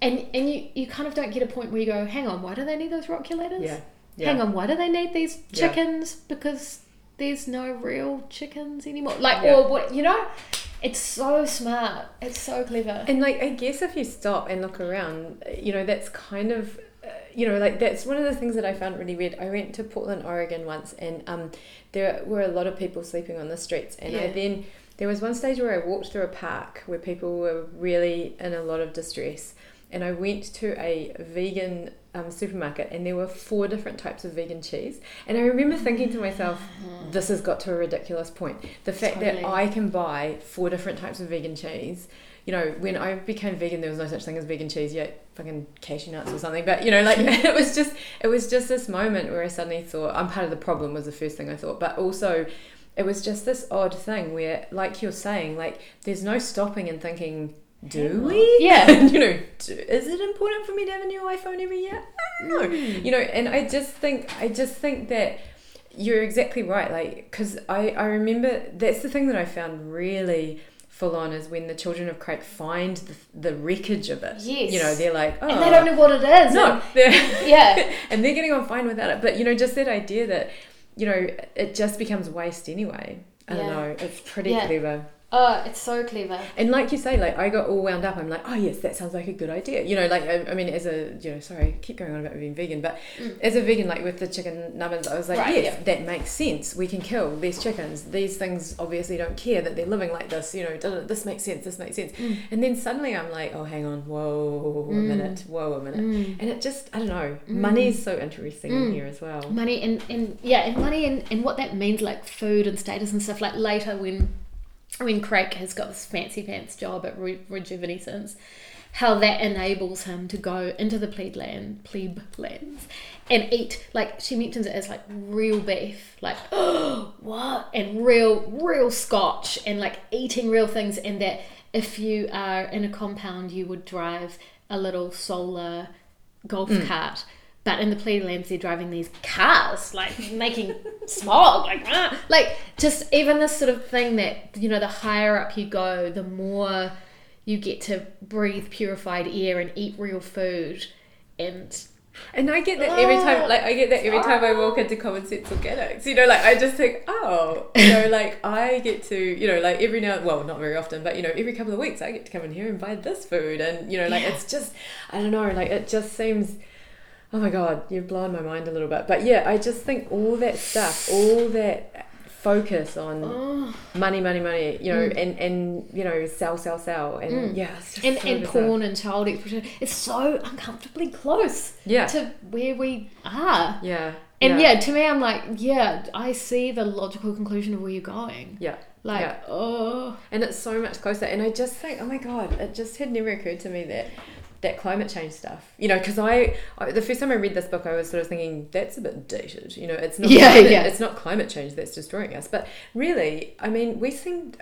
And and you, you kind of don't get a point where you go, hang on, why do they need those rockulators? Yeah. yeah. Hang on, why do they need these Yeah. chickens? Because there's no real chickens anymore. Like Yeah. or what you know? It's so smart. It's so clever. And like, I guess if you stop and look around, you know, that's kind of, uh, you know, like that's one of the things that I found really weird. I went to Portland, Oregon once, and um, there were a lot of people sleeping on the streets, and I then there was one stage where I walked through a park where people were really in a lot of distress, and I went to a vegan um, supermarket, and there were four different types of vegan cheese, and I remember thinking to myself, this has got to a ridiculous point. The fact Totally. that I can buy four different types of vegan cheese. You know, when I became vegan, there was no such thing as vegan cheese yet, fucking cashew nuts or something. But you know, like it was just, it was just this moment where I suddenly thought, I'm part of the problem. Was the first thing I thought, but also, it was just this odd thing where, like you're saying, like there's no stopping and thinking, do we? Yeah. you know, do, is it important for me to have a new iPhone every year? I don't know. Hmm. You know, and I just think, I just think that you're exactly right. Like, because I, I remember that's the thing that I found really full on is when the children of Crake find the, the wreckage of it. Yes. You know, they're like, oh. and they oh. don't know what it is. No, and- yeah. and they're getting on fine without it. But you know, just that idea that you know it just becomes waste anyway. I don't know. It's pretty Yeah. clever. Oh, it's so clever. And like you say, like I got all wound up. I'm like, oh yes, that sounds like a good idea. You know, like I, I mean, as a you know, sorry, I keep going on about being vegan, but Mm. as a vegan, like with the chicken nubbins, I was like, Right, yes, that makes sense. We can kill these chickens. These things obviously don't care that they're living like this. You know, this makes sense. This makes sense. Mm. And then suddenly I'm like, oh, hang on, whoa, a Mm. minute, whoa, a minute. Mm. And it just, I don't know, Mm. money's so interesting in Mm. here as well. Money and, and yeah, and money and, and what that means, like food and status and stuff. Like later when when Crake has got this fancy pants job at Re- RejoovenEsense, how that enables him to go into the plebe land, plebe lands, and eat like she mentions it as like real beef, like oh what, and real real Scotch, and like eating real things, and that if you are in a compound, you would drive a little solar golf mm. cart. But in the plebe lands, they're driving these cars, like making smog, like ah, like just even this sort of thing that you know, the higher up you go, the more you get to breathe purified air and eat real food, and And I get that every time, like I get that every time I walk into Common Sense Organics. You know, like I just think, oh, you know, like I get to, you know, like every now, well, not very often, but you know, every couple of weeks I get to come in here and buy this food, and you know, like Yeah. it's just, I don't know, like it just seems. Oh my god, you've blown my mind a little bit. But yeah, I just think all that stuff, all that focus on oh, money, money, money, you know, Mm. and and you know, sell, sell, sell, and Mm. yeah, and, so and porn and child exploitation, it's so uncomfortably close Yeah, to where we are. yeah, And yeah. to me, I'm like, yeah, I see the logical conclusion of where you're going. yeah. Like, Yeah. oh, and it's so much closer and i just think oh my god it just had never occurred to me that that climate change stuff you know because I, I the first time i read this book i was sort of thinking that's a bit dated you know it's not Yeah, climate, yeah. it's not climate change that's destroying us but really i mean we seem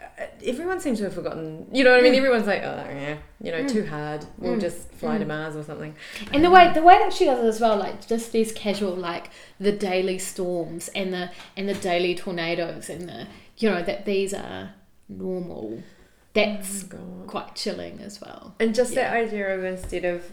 everyone seems to have forgotten you know what i mean Mm. everyone's like oh yeah you know Mm. too hard we'll Mm. just fly to Mm. mars or something and the way the way that she does it as well, like just these casual, like the daily storms and the and the daily tornadoes and the you know that these are normal. That's Oh, quite chilling as well. And just Yeah. that idea of instead of,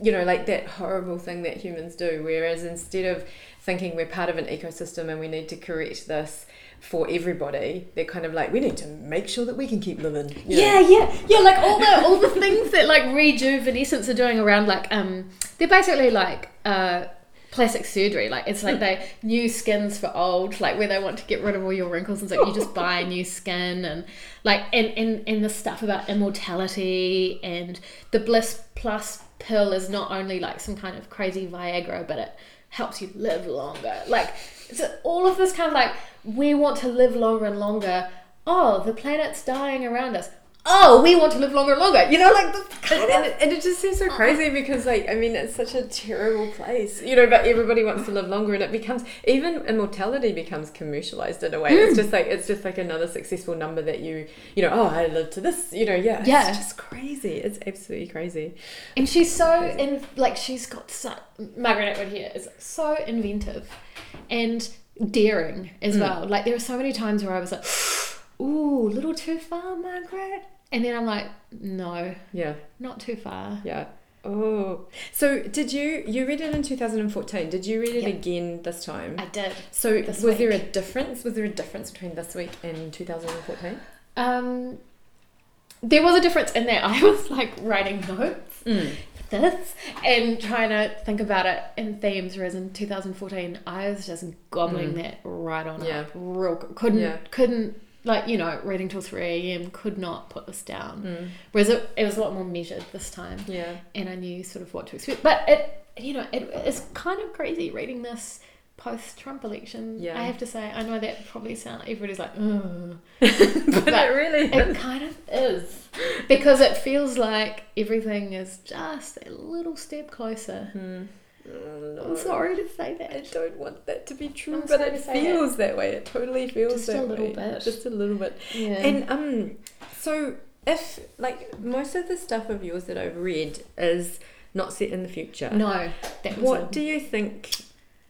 you know, like that horrible thing that humans do, whereas instead of thinking we're part of an ecosystem and we need to correct this for everybody, they're kind of like, we need to make sure that we can keep living. you know? Yeah, yeah, yeah. Like all the all the things that like RejoovenEsense are doing around, like um, they're basically like uh, plastic surgery. Like it's like hmm. they new skins for old, like where they want to get rid of all your wrinkles and so you just buy new skin and like and and and the stuff about immortality and the Bliss Plus pill is not only like some kind of crazy Viagra, but it helps you live longer. Like so all of this kind of like we want to live longer and longer. Oh, the planet's dying around us. Oh, we want to live longer and longer. You know, like the and, and, it, and it just seems so uh-huh. crazy because like i mean it's such a terrible place you know but everybody wants to live longer and it becomes even immortality becomes commercialized in a way. It's mm. just like it's just like another successful number that you you know oh i live to this you know yeah Yeah. it's just crazy. It's absolutely crazy. And she's so in like she's got so Margaret Atwood here is so inventive and daring as mm. well. Like there are so many times where I was like, "Ooh, little too far, Margaret," and then I'm like, "No, yeah not too far." yeah oh so did you you read it in 2014 did you read it Yeah. again this time I did. so this was there a difference was there a difference between this week and 2014 Um, there was a difference in that I was like writing notes mm. this and trying to think about it in themes, whereas in 2014 I was just gobbling Mm. that right on Yeah. up, real couldn't Yeah. couldn't like you know reading till 3 a.m. could not put this down. Mm. Whereas it, it was a lot more measured this time, yeah and I knew sort of what to expect. But it you know it, it's kind of crazy reading this post Trump election. Yeah. I have to say I know that probably sound everybody's like. Ugh. but, But it really It kind of is. Because it feels like everything is just a little step closer. Mm. Oh, no. I'm sorry to say that. I don't want that to be true, I'm but it feels that. way. It totally feels Just a that little way. bit. Just a little bit. Yeah. And um, so if like most of the stuff of yours that I've read is not set in the future, no, that was what a- do you think?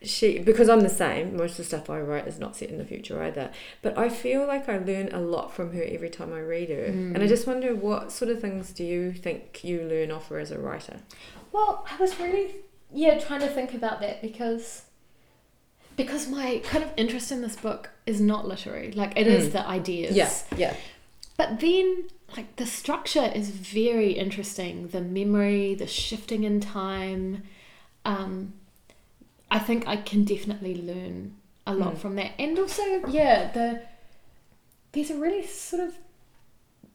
She because I'm the same. Most of the stuff I write is not set in the future either. But I feel like I learn a lot from her every time I read her, and I Mm. just wonder what sort of things do you think you learn off her as a writer? Well, I was really yeah trying to think about that because because my kind of interest in this book is not literary. Like it is Mm. the ideas. yeah, But then, like, the structure is very interesting. The memory, the shifting in time. Um, I think I can definitely learn a lot Mm. from that. And also, yeah, the there's a really sort of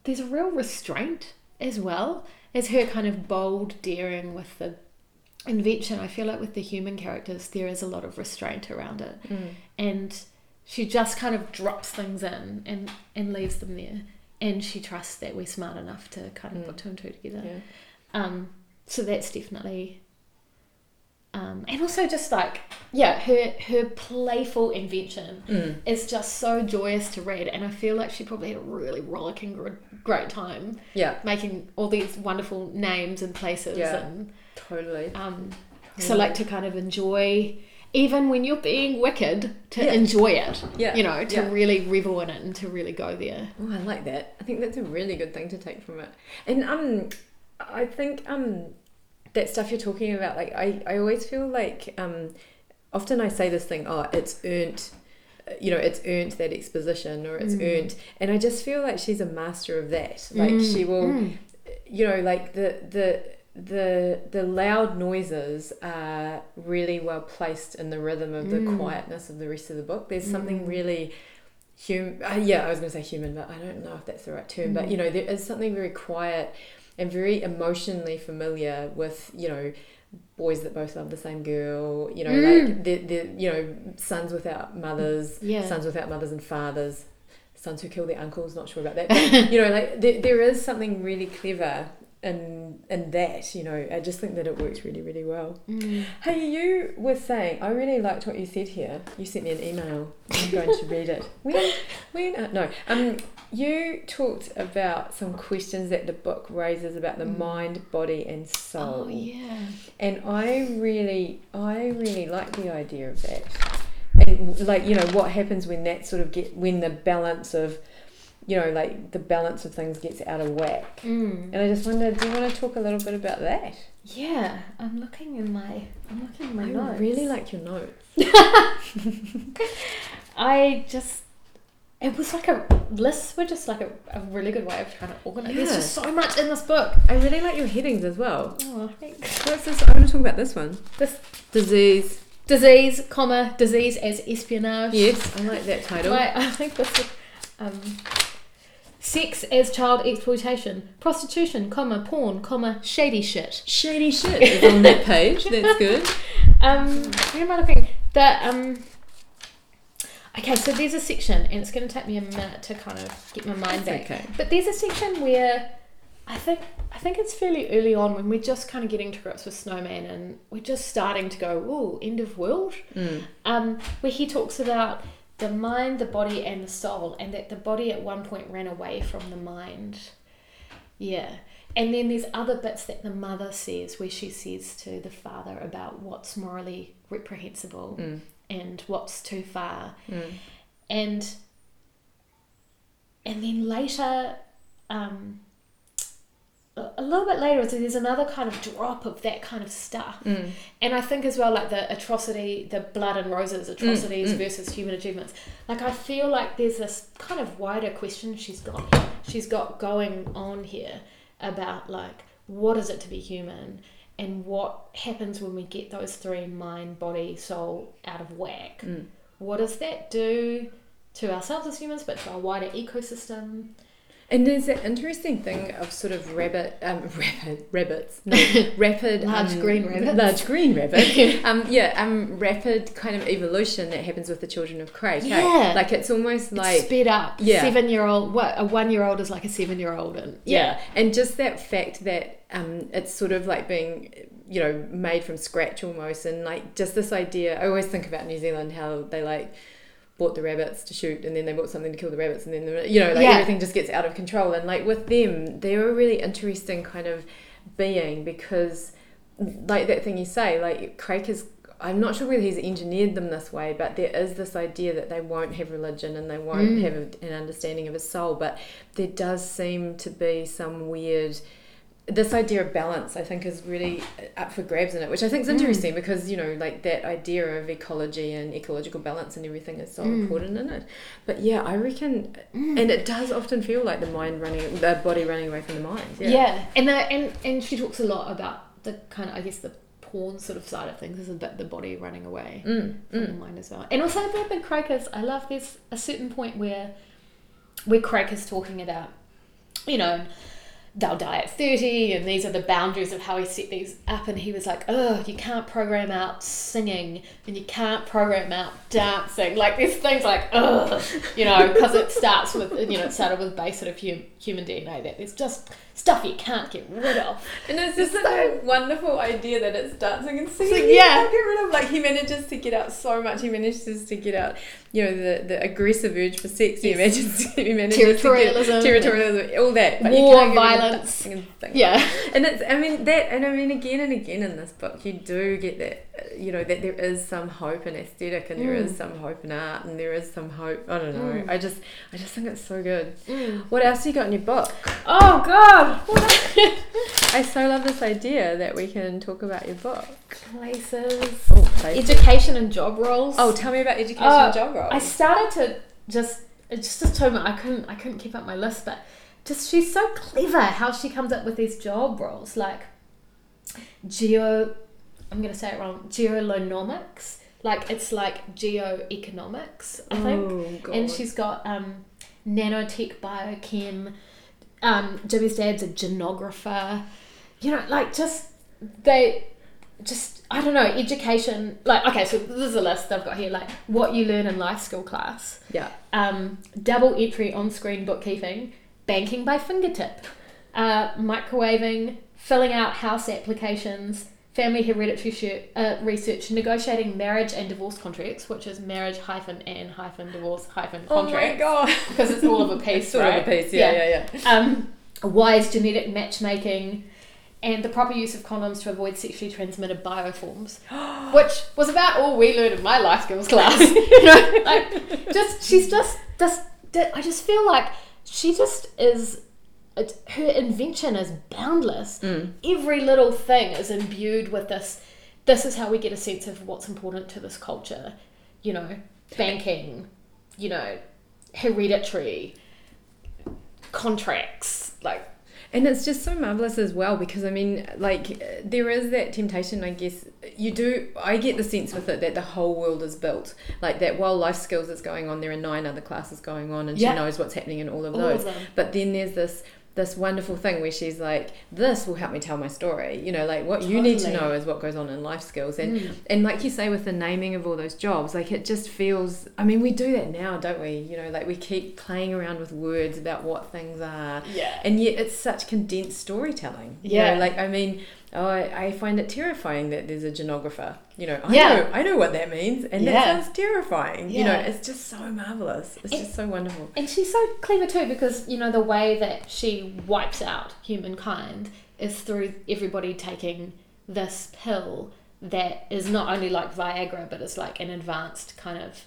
there's a real restraint as well as her kind of bold daring with the invention. I feel like with the human characters, there is a lot of restraint around it Mm. and she just kind of drops things in and and leaves them there and she trusts that we're smart enough to kind of Mm. put two and two together yeah. um so that's definitely um and also just like yeah her her playful invention Mm. is just so joyous to read and i feel like she probably had a really rollicking great time Yeah, making all these wonderful names and places Yeah. and totally. um, so like to kind of enjoy, even when you're being wicked, to Yeah. enjoy it. Yeah, You know, to yeah. really revel in it and to really go there. Oh, I like that. I think that's a really good thing to take from it. And um, I think um, that stuff you're talking about, like I, I always feel like um, often I say this thing, oh, it's earned. You know, it's earned that exposition, or it's Mm. earned, and I just feel like she's a master of that. Like Mm, she will, mm. you know, like the the the the loud noises are really well placed in the rhythm of the Mm. quietness of the rest of the book. There's something Mm. really hum uh, yeah, I was going to say human, but I don't know if that's the right term. But Mm. you know, there is something very quiet and very emotionally familiar with you know boys that both love the same girl. You know, Mm. like the the you know sons without mothers, Yeah. sons without mothers and fathers. Sons who kill their uncles, not sure about that. But, you know, like there, there is something really clever in in that, you know. I just think that it works really, really well. Mm. Hey, you were saying I really liked what you said here. You sent me an email. I'm going to read it. When? When? Uh, no. Um, you talked about some questions that the book raises about the Mm. mind, body, and soul. Oh yeah. And I really, I really like the idea of that. And like, you know, what happens when that sort of get when the balance of, you know, like the balance of things gets out of whack. Mm. And I just wonder, do you want to talk a little bit about that? Yeah. I'm looking in my. I'm looking in my notes. I notes. really like your notes. I just. It was like a lists were just like a, a really good way of trying to organize. There's just so much in this book. I really like your headings as well. Oh, thanks. What's this? I want to talk about this one. This Disease. disease, comma disease as espionage. Yes, I like that title. I think this is, um, sex as child exploitation, prostitution, comma porn, comma shady shit. Shady shit is on that page. That's good. Um, where am I looking? The um, Okay, so there's a section, and it's going to take me a minute to kind of get my mind That's back. okay. But there's a section where I think I think it's fairly early on when we're just kind of getting to grips with Snowman, and we're just starting to go, "Oh, end of world." Mm. Um, where he talks about the mind, the body, and the soul, and that the body at one point ran away from the mind. Yeah. And then there's other bits that the mother says where she says to the father about what's morally reprehensible Mm. and what's too far. Mm. And and then later, um, a little bit later, so there's another kind of drop of that kind of stuff. Mm. And I think as well, like the atrocity, the blood and roses atrocities mm. versus human achievements. Like I feel like there's this kind of wider question she's got. She's got going on here about like what is it to be human, and what happens when we get those three mind, body, soul out of whack. Mm. What does that do to ourselves as humans, but to our wider ecosystem? And there's that interesting thing of sort of rabbit, um, rabbit, rabbits, no, rapid, Large um, green rabbits. large green rabbits. um, yeah, um, rapid kind of evolution that happens with the children of Crake. hey? Yeah. like it's almost It's like sped up. yeah. Seven year old, what a one year old is like a seven year old, and yeah. and just that fact that um, it's sort of like being, you know, made from scratch almost, and like just this idea. I always think about New Zealand how they like bought the rabbits to shoot and then they bought something to kill the rabbits and then the, you know like Yeah. everything just gets out of control and like with them they're a really interesting kind of being because like that thing you say like Crake is I'm not sure whether he's engineered them this way but there is this idea that they won't have religion and they won't Mm. have a, an understanding of a soul but there does seem to be some weird this idea of balance, I think, is really up for grabs in it, which I think is Mm. interesting because you know, like that idea of ecology and ecological balance and everything is so Mm. important in it. But yeah, I reckon, Mm. and it does often feel like the mind running, the body running away from the mind. Yeah. Yeah, and the and and she talks a lot about the kind of I guess the porn sort of side of things is a bit the body running away Mm, from the mm. mind as well. And also a bit in Crocus, I love there's a certain point where where is talking about, you know, they'll die at 30 and these are the boundaries of how he set these up and he was like oh you can't program out singing and you can't program out dancing like these things like ugh you know because it starts with you know it started with base sort of hum, human dna that there's just stuff you can't get rid of And it's just such a wonderful idea that it's dancing and singing. So, You yeah. can't get rid of like he manages to get out so much. He manages to get out, you know, the, the aggressive urge for sex. He Yes. manages to, he manages to Territorialism. territorialism, all that. But War, can't get rid of violence. yeah And it's, I mean, that, and I mean, again and again in this book, you do get that, uh, you know, that there is some hope in aesthetic and there is Mm. some hope in art and there is some hope. I don't know. Mm. I just, I just think it's so good. What else you got in your book? oh god I so love this idea that we can talk about your book. places Oh, places. education and job roles Oh, tell me about education Oh, and job roles. I started to just it just just told me I couldn't I couldn't keep up my list, but just she's so clever how she comes up with these job roles like geo I'm gonna say it wrong geolonomics. Like it's like geoeconomics I think. Oh, and she's got um, nanotech biochem um, Jimmy's dad's a genographer. You know like just they just I don't know education like okay so this is a list I've got here like what you learn in life skill class yeah. um, double entry on screen bookkeeping banking by fingertip uh, microwaving filling out house applications family hereditary shir- uh, research negotiating marriage and divorce contracts which is marriage hyphen and hyphen divorce hyphen Oh my contract god. because it's all of a piece sort right? of a piece. Yeah, yeah, yeah. um, wise genetic matchmaking, and the proper use of condoms to avoid sexually transmitted bioforms, which was about all we learned in my life skills class. you know, like just she's just just I just feel like she just is. It, her invention is boundless. Mm. Every little thing is imbued with this. This is how we get a sense of what's important to this culture. You know, banking. You know, hereditary contracts like And it's just so marvelous as well because I mean, like, there is that temptation, I guess. You do, I get the sense with it that the whole world is built. Like, that while life skills is going on, there are nine other classes going on, and Yeah. she knows what's happening in all of all those. of But then there's this this wonderful thing where she's like, "This will help me tell my story." You know, like what you need to know is what goes on in life skills, and Mm. and like you say with the naming of all those jobs, like it just feels. I mean, we do that now, don't we? You know, like we keep playing around with words about what things are, Yeah. and yet it's such condensed storytelling. You Yeah. know, like I mean, oh, I, I find it terrifying that there's a genographer. You know, I Yeah. know I know what that means, and Yeah. that sounds terrifying. You know, it's just so marvelous. It's It- just so wonderful. And she's so clever too because, you know, the way that she wipes out humankind is through everybody taking this pill that is not only like Viagra, but it's like an advanced kind of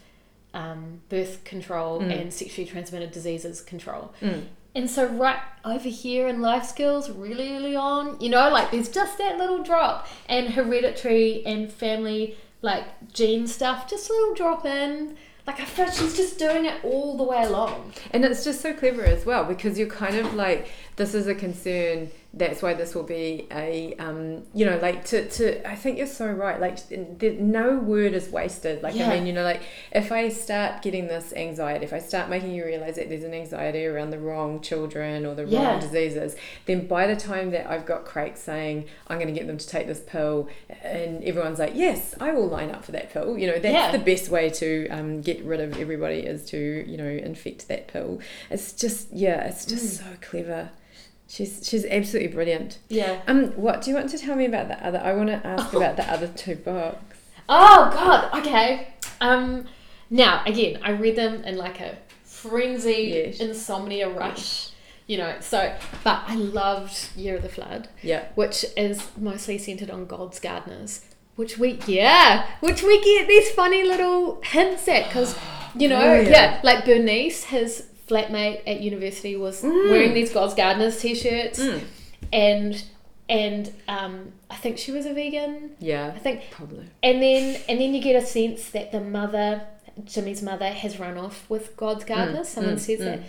um, birth control Mm. and sexually transmitted diseases control. Mm. And so, right over here in life skills, really early on, you know, like there's just that little drop, and hereditary and family, like gene stuff, just a little drop in. Like, I feel she's just doing it all the way along. And it's just so clever as well because you're kind of like, this is a concern. That's why this will be a, um, you know, like to, to, I think you're so right. Like, no word is wasted. Like, Yeah. I mean, you know, like if I start getting this anxiety, if I start making you realize that there's an anxiety around the wrong children or the Yeah. wrong diseases, then by the time that I've got Crake saying, I'm going to get them to take this pill, and everyone's like, yes, I will line up for that pill, you know, that's Yeah. the best way to um, get rid of everybody is to, you know, infect that pill. It's just, yeah, it's just so clever. She's she's absolutely brilliant. Yeah. Um, what do you want to tell me about the other? I want to ask about the other two books. Oh God. Okay. Um. Now again, I read them in like a frenzied Yes. insomnia rush. You know. So, but I loved Year of the Flood, Yeah. which is mostly centered on God's gardeners. Which we yeah, which we get these funny little hints at because you know Brilliant. yeah, like Bernice, his flatmate at university was Mm. wearing these God's gardeners t-shirts Mm. and and um, I think she was a vegan. Yeah. I think Probably. and then and then you get a sense that the mother, Jimmy's mother, has run off with God's gardeners. Someone mm, says mm. that.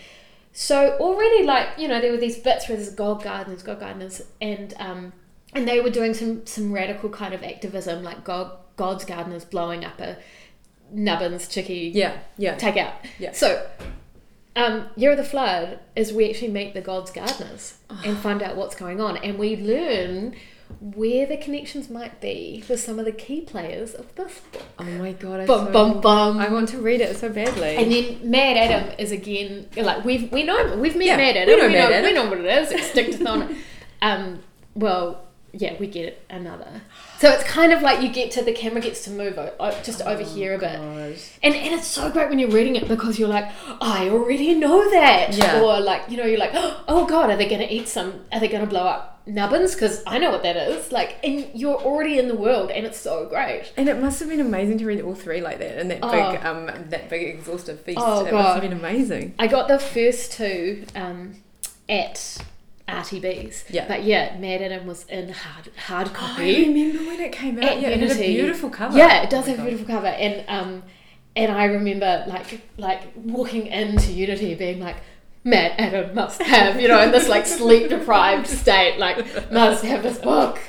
So already, like you know, there were these bits where there's God gardeners, God gardeners, and um, and they were doing some some radical kind of activism, like God God's gardeners blowing up a nubbins chickie Yeah. Yeah. take out. Yeah. So, um, Year of the Flood is we actually meet the God's gardeners and find out what's going on, and we learn where the connections might be with some of the key players of this book. Oh my god. I Bum so, bum bum. I want to read it so badly. and then MaddAddam is again like we've we know we've met Yeah, Mad we Adam know we Mad know, Adam. we know what it is it's dictathon. um, well yeah we get it another. So it's kind of like you get to the camera gets to move o- just over here a bit. God. And, and it's so great when you're reading it because you're like, I already know that. Yeah. Or like, you know, you're like, oh God, are they going to eat some, are they going to blow up nubbins? Because I know what that is. Like, and you're already in the world and it's so great. And it must have been amazing to read all three like that, and that Oh. big, um, that big exhaustive feast. Oh, it must have been amazing. I got the first two um, at RTB's. Yeah. But yeah, MaddAddam was in hard, hard copy. I remember when it came out. Yeah, it had a beautiful cover. Yeah, it does Oh have a beautiful cover, and um, and I remember like like walking into Unity being like, MaddAddam must have you know in this like sleep deprived state like must have this book,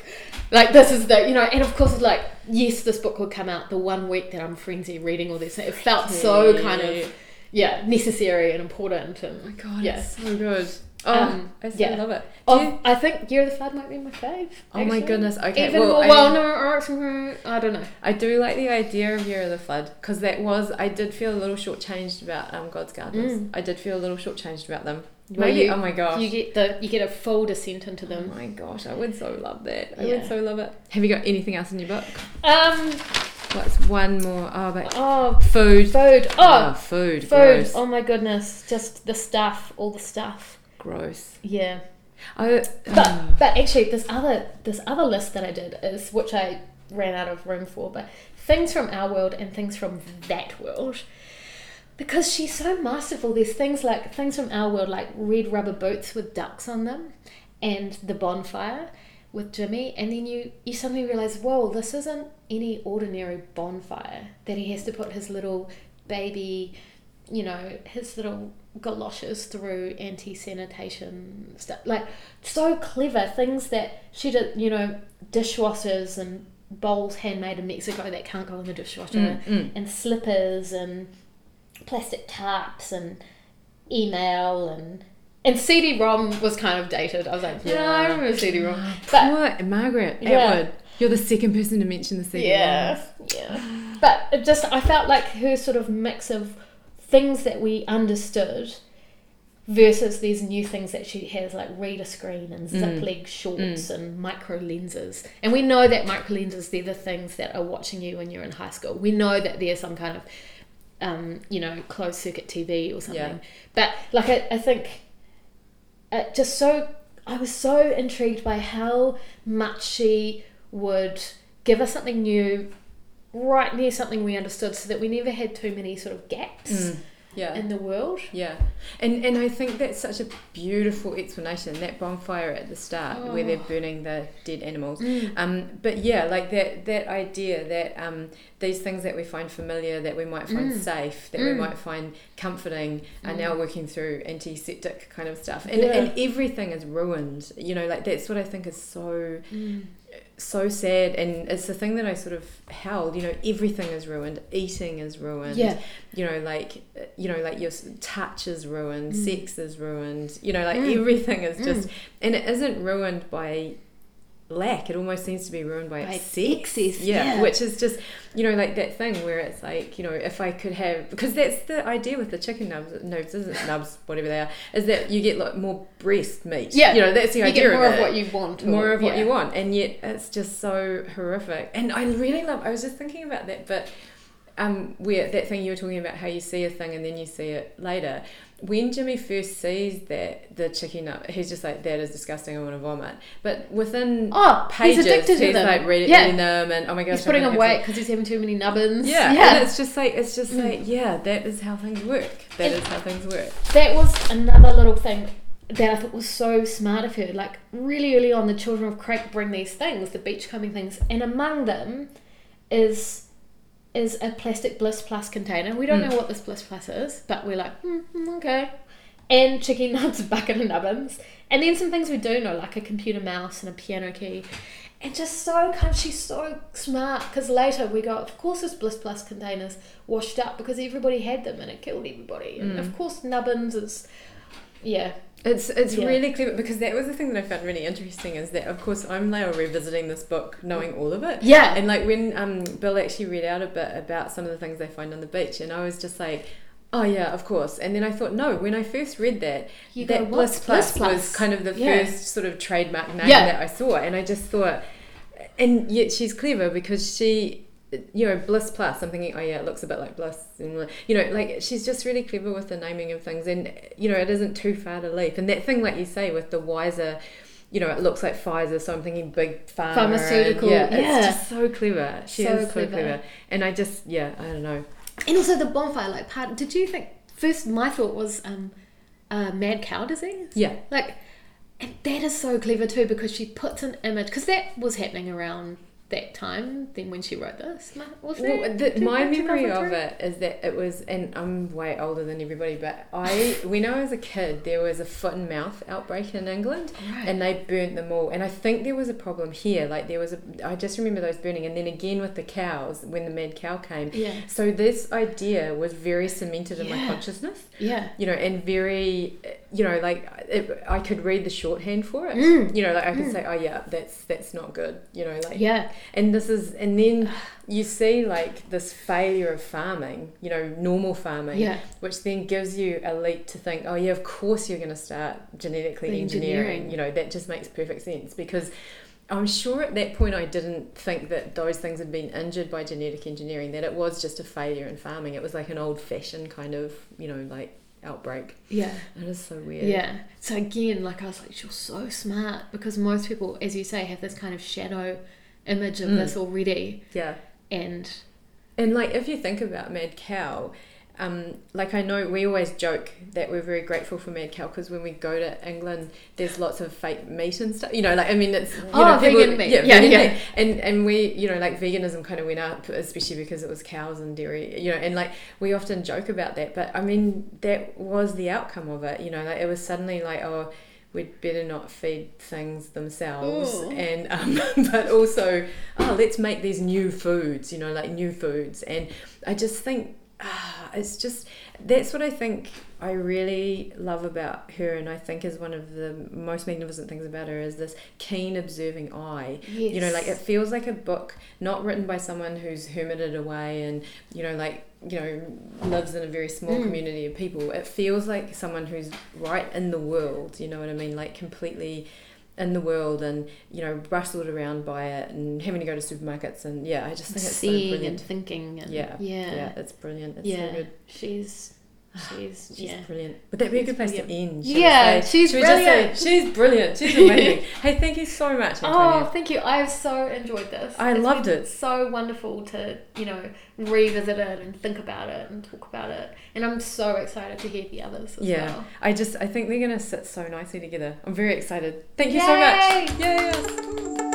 like this is the you know, and of course it's like yes, this book would come out the one week that I'm frenzy reading all this. It felt so kind of yeah necessary and important and Oh my god, yeah. it's so good. Oh, Um, I yeah. love it. You- I think Year of the Flood might be my fave. Oh my goodness, okay, Even well, more I- well and I don't know. I do like the idea of Year of the Flood because that was I did feel a little shortchanged about um, God's Gardeners. Mm. I did feel a little shortchanged about them. Well, Maybe. you- oh my gosh. You get the you get a full descent into Oh them. my gosh, I would so love that. I Yeah. would so love it. Have you got anything else in your book? Um. What's one more? Oh, but Oh, food. food. Oh, Oh, food. food. Gross. Oh my goodness, just the stuff, all the stuff. Gross. Yeah. I, But oh. but actually, this other this other list that I did is which I ran out of room for, but things from our world and things from that world. Because she's so masterful. There's things like things from our world, like red rubber boots with ducks on them, and the bonfire with Jimmy. And then you you suddenly realize, whoa, this isn't any ordinary bonfire. That he has to put his little baby, you know, his little galoshes through anti-sanitation stuff. Like so clever things that she did. You know, dishwashers and bowls handmade in Mexico that can't go in the dishwasher Mm, mm. and slippers and plastic tarps and email and and CD-ROM was kind of dated. I was like, yeah, I remember CD-ROM. But Poor Margaret Yeah. Atwood. You're the second person to mention the CD-ROm. yeah, yeah. But it just, I felt like her sort of mix of things that we understood versus these new things that she has, like reader screen and zip Mm. leg shorts and micro lenses. And we know that micro lenses, they're the things that are watching you when you're in high school. We know that they're some kind of, um, you know, closed circuit TV or something. Yeah. But like, I, I think uh, just so I was so intrigued by how much she would give us something new right near something we understood so that we never had too many sort of gaps Mm. Yeah. in the world. Yeah, and and I think that's such a beautiful explanation. That bonfire at the start, where they're Oh. burning the dead animals. Mm. Um, but yeah, like that that idea that um, these things that we find familiar, that we might find Mm. safe, that we Mm. might find comforting, are Mm. now working through antiseptic kind of stuff, and Yeah. and everything is ruined. You know, like that's what I think is so Mm. So sad, and it's the thing that I sort of held. You know, everything is ruined. Eating is ruined Yeah. you know like you know like your touch is ruined Mm. sex is ruined you know like Mm. everything is just Mm. and it isn't ruined by lack it almost seems to be ruined by, By sex excess, yeah, yeah. which is just you know like that thing where it's like you know if i could have because that's the idea with the chicken nubs nubs isn't nubs whatever they are is that you get like more breast meat Yeah. you know that's the You idea get more of, of what you want. or- more of what yeah. you want and yet it's just so horrific and i really love i was just thinking about that but um where that thing you were talking about how you see a thing and then you see it later when jimmy first sees that the chicken nut he's just like that is disgusting i want to vomit but within Oh, pages he's addicted to them. like reading, yeah. them and oh my gosh He's putting on weight because he's having too many nubbins. yeah, yeah. and it's just like it's just Mm. like yeah that is how things work That is And- how things work that was another little thing that I thought was so smart of her. Like really early on, the children of Crake bring these things, the beachcombing things, and among them is is a plastic BlyssPluss container. We don't Mm. know what this BlyssPluss is, but we're like, hmm, hmm, okay. And chicken nuts, bucket of nubbins, and then some things we do know, like a computer mouse and a piano key. And just so kind of, she's so smart because later we go, of course, this BlyssPluss containers washed up because everybody had them and it killed everybody. And Mm. of course, nubbins is, yeah, It's it's Yeah. really clever because that was the thing that I found really interesting is that of course I'm now revisiting this book knowing all of it. yeah, And like when um Bill actually read out a bit about some of the things they find on the beach and I was just like Oh yeah, of course. And then I thought, no. When I first read that, You that "What's BlyssPluss, Bliss was kind of the Yeah. first sort of trademark name Yeah. that I saw, and I just thought, and yet she's clever because she, you know, BlyssPluss. I'm thinking, oh yeah, it looks a bit like Bliss, and you know, like she's just really clever with the naming of things, and you know, it isn't too far to leap. And that thing, like you say, with the wiser. You know, it looks like Pfizer, so I'm thinking big pharma. Pharmaceutical, yeah, yeah. it's just so clever. She So is so clever. clever. And I just, yeah, I don't know. and also the bonfire like part. Did you think first? My thought was um, uh, mad cow disease. Yeah, Like, and that is so clever too because she puts an image because that was happening around that time. Then when she wrote this, was Well, the, my memory of 2003? it is that it was, and I'm way older than everybody, but I, when I was a kid, there was a foot and mouth outbreak in England, Right. and they burnt them all. And I think there was a problem here, like there was a, I just remember those burning, and then again with the cows when the mad cow came. yeah, So this idea was very cemented in my consciousness, yeah, you know, and very, you know, like it, I could read the shorthand for it. Mm. You know, like I could Mm. say, oh yeah, that's that's not good. You know, like yeah, and this is and then you see like this failure of farming you know normal farming yeah. which then gives you a leap to think oh yeah of course you're going to start genetically The engineering. engineering. you know that just makes perfect sense because i'm sure at that point i didn't think that those things had been injured by genetic engineering that it was just a failure in farming it was like an old fashioned kind of you know like outbreak Yeah. That is so weird Yeah. So again, like I was like, you're so smart because most people, as you say, have this kind of shadow image of Mm. this already, yeah and And like if you think about Mad Cow, um, like I know we always joke that we're very grateful for Mad Cow because when we go to England, there's lots of fake meat and stuff. You know, like I mean, it's you Oh, know, vegan meat. Yeah, Yeah, vegan yeah. meat. And and we, you know, like veganism kind of went up, especially because it was cows and dairy. You know, and like we often joke about that, but I mean that was the outcome of it. You know, like it was suddenly like oh. We'd better not feed things themselves, Ooh. and um, but also, oh, let's make these new foods. You know, like new foods, and I just think, it's just that's what I think I really love about her, and I think is one of the most magnificent things about her is this keen observing eye. Yes. You know, like it feels like a book not written by someone who's hermited away and you know, like you know, lives in a very small Mm. community of people. It feels like someone who's right in the world. You know what I mean? Like completely in the world and you know rustled around by it and having to go to supermarkets and yeah I just think it's so seeing and thinking and yeah. yeah. Yeah it's brilliant. It's Yeah. so good. She's she's She's yeah brilliant. Would that be a She's good place to brilliant. end? Yeah, she's Should we say, brilliant. she's brilliant. She's amazing. hey, thank you so much, Oh, thank you. I've so enjoyed this. I It's loved been it. So wonderful to, you know, revisit it and think about it and talk about it. And I'm so excited to hear the others as Yeah. well. I just, I think they're going to sit so nicely together. I'm very excited. Thank you so much. Yay! Yes.